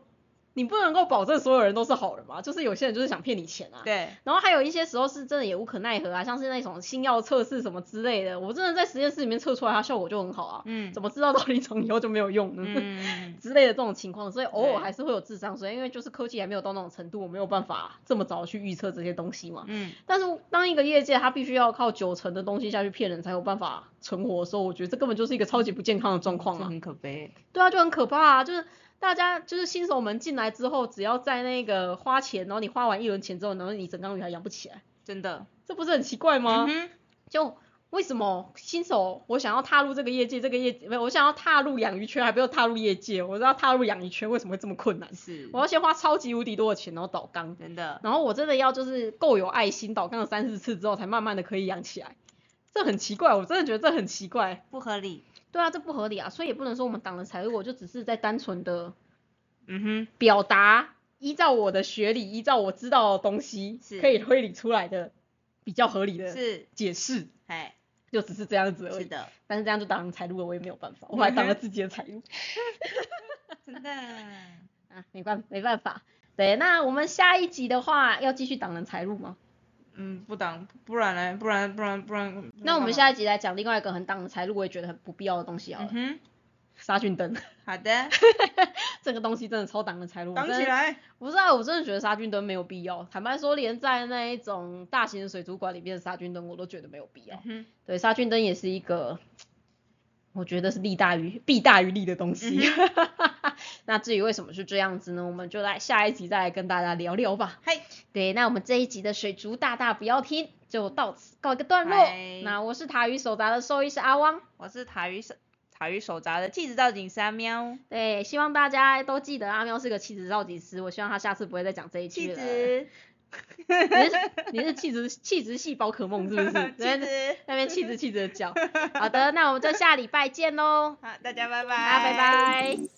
你不能够保证所有人都是好人嘛，就是有些人就是想骗你钱啊。对，然后还有一些时候是真的也无可奈何啊，像是那种新药测试什么之类的，我真的在实验室里面测出来它效果就很好啊，嗯，怎么知道到临床以后就没有用呢？嗯，之类的这种情况，所以偶尔还是会有智商税，因为就是科技还没有到那种程度，我没有办法这么早去预测这些东西嘛。嗯，但是当一个业界它必须要靠九成的东西下去骗人才有办法存活的时候，我觉得这根本就是一个超级不健康的状况啊。很可悲。对啊，就很可怕啊，就是大家就是新手们进来之后，只要在那个花钱，然后你花完一轮钱之后，然后你整缸鱼还养不起来，真的。这不是很奇怪吗？嗯，就为什么新手我想要踏入这个业界，这个业没有，我想要踏入养鱼圈，还不要踏入业界，我知道踏入养鱼圈为什么会这么困难？是我，要先花超级无敌多的钱，然后倒缸，真的。然后我真的要就是够有爱心，倒缸了三四次之后，才慢慢的可以养起来。这很奇怪，我真的觉得这很奇怪。不合理。对啊，这不合理啊，所以也不能说我们挡了财路，我就只是在单纯的嗯哼，表达，依照我的学理，依照我知道的东西，是可以推理出来的比较合理的是，解释，哎，就只是这样子而已。是的，但是这样就挡人财路了，我也没有办法，我还挡了自己的财路 真的。啊，没办没办法。对，那我们下一集的话要继续挡人财路吗？嗯，不挡，不然嘞？不然不然不然。那我们下一集来讲另外一个很挡的财路，我也觉得很不必要的东西好了，嗯哼，杀菌灯。好的，这个东西真的超挡的财路，挡起来。不是啊，我真的觉得杀菌灯没有必要。坦白说，连在那一种大型的水族馆里面的杀菌灯，我都觉得没有必要。嗯对，杀菌灯也是一个，我觉得是利大于弊大于利的东西。那至于为什么是这样子呢？我们就来下一集再来跟大家聊聊吧。嗨，对，那我们这一集的水族大大不要听就到此告一个段落嗨。那我是塔鱼手札的兽医师阿汪。我是塔鱼手塔鱼手札的气质造景师阿喵，对，希望大家都记得阿喵是个气质造景师，我希望他下次不会再讲这一句了。气质，你是你是气质气质系宝可梦是不是？气在质。那边气质气质的叫。好的，那我们就下礼拜见喽，好，大家拜拜。大家拜拜。Bye.